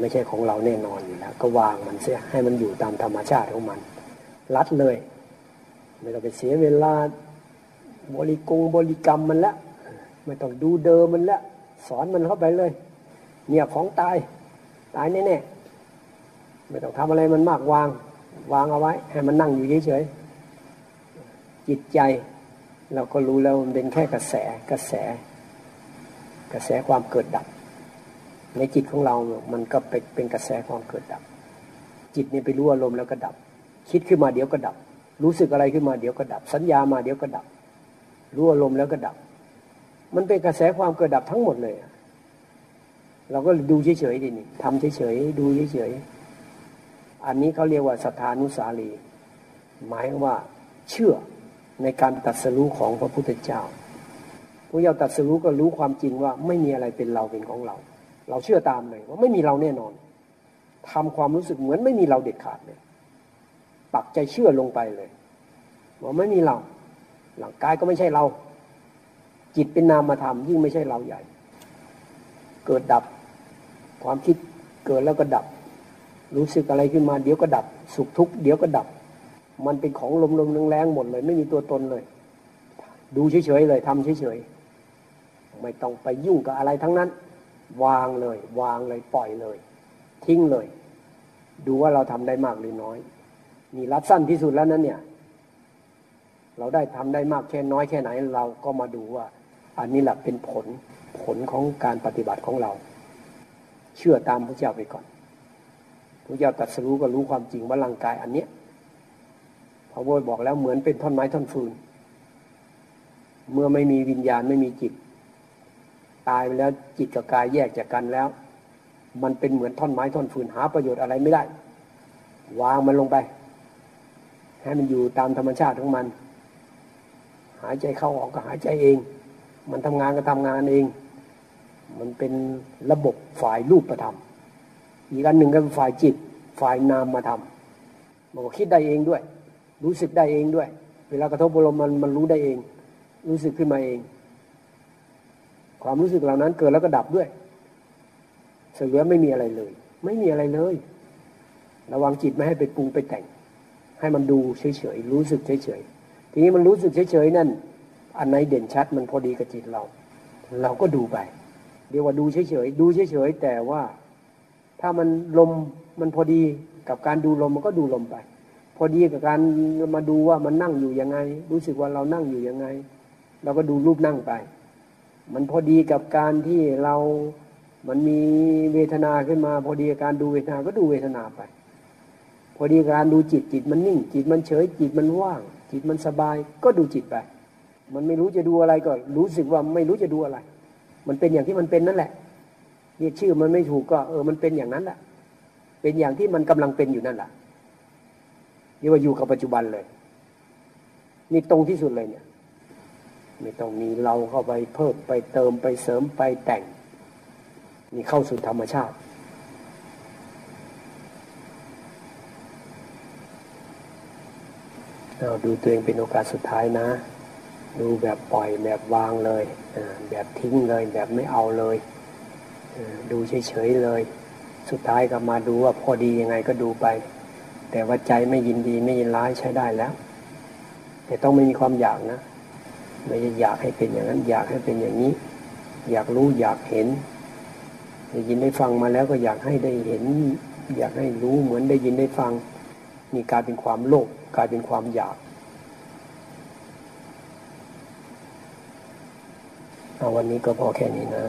ไม่ใช่ของเราแน่นอนอยู่แล้ว ก็วางมันเสียให้มันอยู่ตามธรรมชาติของมัน รัดเลย ไม่ต้องไปเสียเวลาบริกงบริกรรมมันละไม่ต้องดูเดิมมันละสอนมันเข้าไปเลย เนี่ยของตาย ตายแน่ๆ ไม่ต้องทำอะไรมันมากวาง วางเอาไว้ ให้มันนั่งอยู่เฉยๆจิตใจ เราก็รู้แล้วมันเป็นแค่กระแสกระแส กระแสความเกิดดับ ในจิตของเรา มันก็เป็นเป็นกระแสความเกิดดับ จิตนี่ไปรู้อารมณ์แล้วก็ดับ คิดขึ้นมาเดี๋ยวก็ดับ รู้สึกอะไรขึ้นมาเดี๋ยวก็ดับ สัญญามาเดี๋ยวก็ดับ รู้อารมณ์แล้วก็ดับ มันเป็นกระแสความเกิดดับทั้งหมดเลยเราก็ดูเฉยๆดินี่ทำเฉยๆดูเฉยๆ อันนี้เขาเรียกว่าสัทธานุสาลี หมายว่าเชื่อในการตัดสู้ของพระพุทธเจ้าพระเจ้าตัดสู้ก็รู้ความจริงว่าไม่มีอะไรเป็นเราเป็นของเรา เราเชื่อตามเลยว่าไม่มีเราแน่นอนทำความรู้สึกเหมือนไม่มีเราเด็ดขาดเลยปักใจเชื่อลงไปเลยว่าไม่มีเราหลังกายก็ไม่ใช่เรา จิตเป็นนามธรรมยิ่งไม่ใช่เราใหญ่ เกิดดับความคิดเกิดแล้วก็ดับ รู้สึกอะไรขึ้นมาเดี๋ยวก็ดับ สุขทุกข์เดี๋ยวก็ดับ มันเป็นของลมลมแรงๆหมดเลย ไม่มีตัวตนเลย ดูเฉยๆเลยทำเฉยๆไม่ต้องไปยุ่งกับอะไรทั้งนั้น วางเลย วางเลยปล่อยเลย ทิ้งเลย ดูว่าเราทำได้มากหรือน้อยมีรัดสั้นที่สุดแล้วนั้นเนี่ย เราได้ทำได้มากแค่น้อยแค่ไหน เราก็มาดูว่า อันนี้แหละเป็นผลผลของการปฏิบัติของเรา เชื่อตามพระเจ้าไปก่อน พระเจ้าตรัสรู้ก็รู้ความจริงว่าร่างกายอันเนี้ยพระโวยบอกแล้วเหมือนเป็นท่อนไม้ท่อนฟืน เมื่อไม่มีวิญญาณไม่มีจิต ตายไปแล้วจิตกับกายแยกจากกันแล้ว มันเป็นเหมือนท่อนไม้ท่อนฟืนหาประโยชน์อะไรไม่ได้ วางมันลงไป ให้มันอยู่ตามธรรมชาติของมัน หายใจเข้าออกก็หายใจเอง มันทำงานก็ทำงานเอง มันเป็นระบบฝ่ายรูปธรรม อีกอันหนึ่งก็เป็นฝ่ายจิต ฝ่ายนามมาทำมันก็คิดได้เองด้วย รู้สึกได้เองด้วย เวลากระทบอารมณ์มันมันรู้ได้เอง รู้สึกขึ้นมาเอง ความรู้สึกเหล่านั้นเกิดแล้วก็ดับด้วยเสือไม่มีอะไรเลย ไม่มีอะไรเลย ระวังจิตไม่ให้ไปปรุงไปแต่ง ให้มันดูเฉยๆรู้สึกเฉยๆทีนี้มันรู้สึกเฉยๆนั่น อันไหนเด่นชัดมันพอดีกับจิตเรา เราก็ดูไปเรียกว่าดูเฉยๆดูเฉยๆแต่ว่า ถ้ามันลมมันพอดีกับการดูลมมันก็ดูลมไป พอดีกับการมาดูว่ามันนั่งอยู่ยังไง รู้สึกว่าเรานั่งอยู่ยังไง เราก็ดูรูปนั่งไป มันพอดีกับการที่เรามันมีเวทนาขึ้นมา พอดีกับการดูเวทนาก็ดูเวทนาไป พอดีการดูจิตจิตมันนิ่ง จิตมันเฉย จิตมันว่าง จิตมันสบายก็ดูจิตไป มันไม่รู้จะดูอะไรก็รู้สึกว่าไม่รู้จะดูอะไร มันเป็นอย่างที่มันเป็นนั่นแหละ เรียกชื่อมันไม่ถูกก็ เออ มันเป็นอย่างนั้นแหละเป็นอย่างที่มันกำลังเป็นอยู่นั่นแหละเรียกว่าอยู่กับปัจจุบันเลย นี่ตรงที่สุดเลยเนี่ย ไม่ต้องมีเราเข้าไปเพิ่มไปเติมไปเสริมไปแต่ง นี่เข้าสู่ธรรมชาติ เราดูตัวเองเป็นโอกาสสุดท้ายนะ ดูแบบปล่อยแบบวางเลย แบบทิ้งเลยแบบไม่เอาเลย ดูเฉยๆเลย สุดท้ายก็มาดูว่าพอดียังไงก็ดูไป แต่ว่าใจไม่ยินดีไม่ยินร้ายใช้ได้แล้ว แต่ต้องไม่มีความอยากนะไม่ได้อยากให้เป็นอย่างนั้น อยากให้เป็นอย่างนี้ อยากรู้อยากเห็นได้ยินได้ฟังมาแล้วก็อยากให้ได้เห็น อยากให้รู้เหมือนได้ยินได้ฟังนี่กลายเป็นความโลภกลายเป็นความอยากเอาวันนี้ก็พอแค่นี้นะ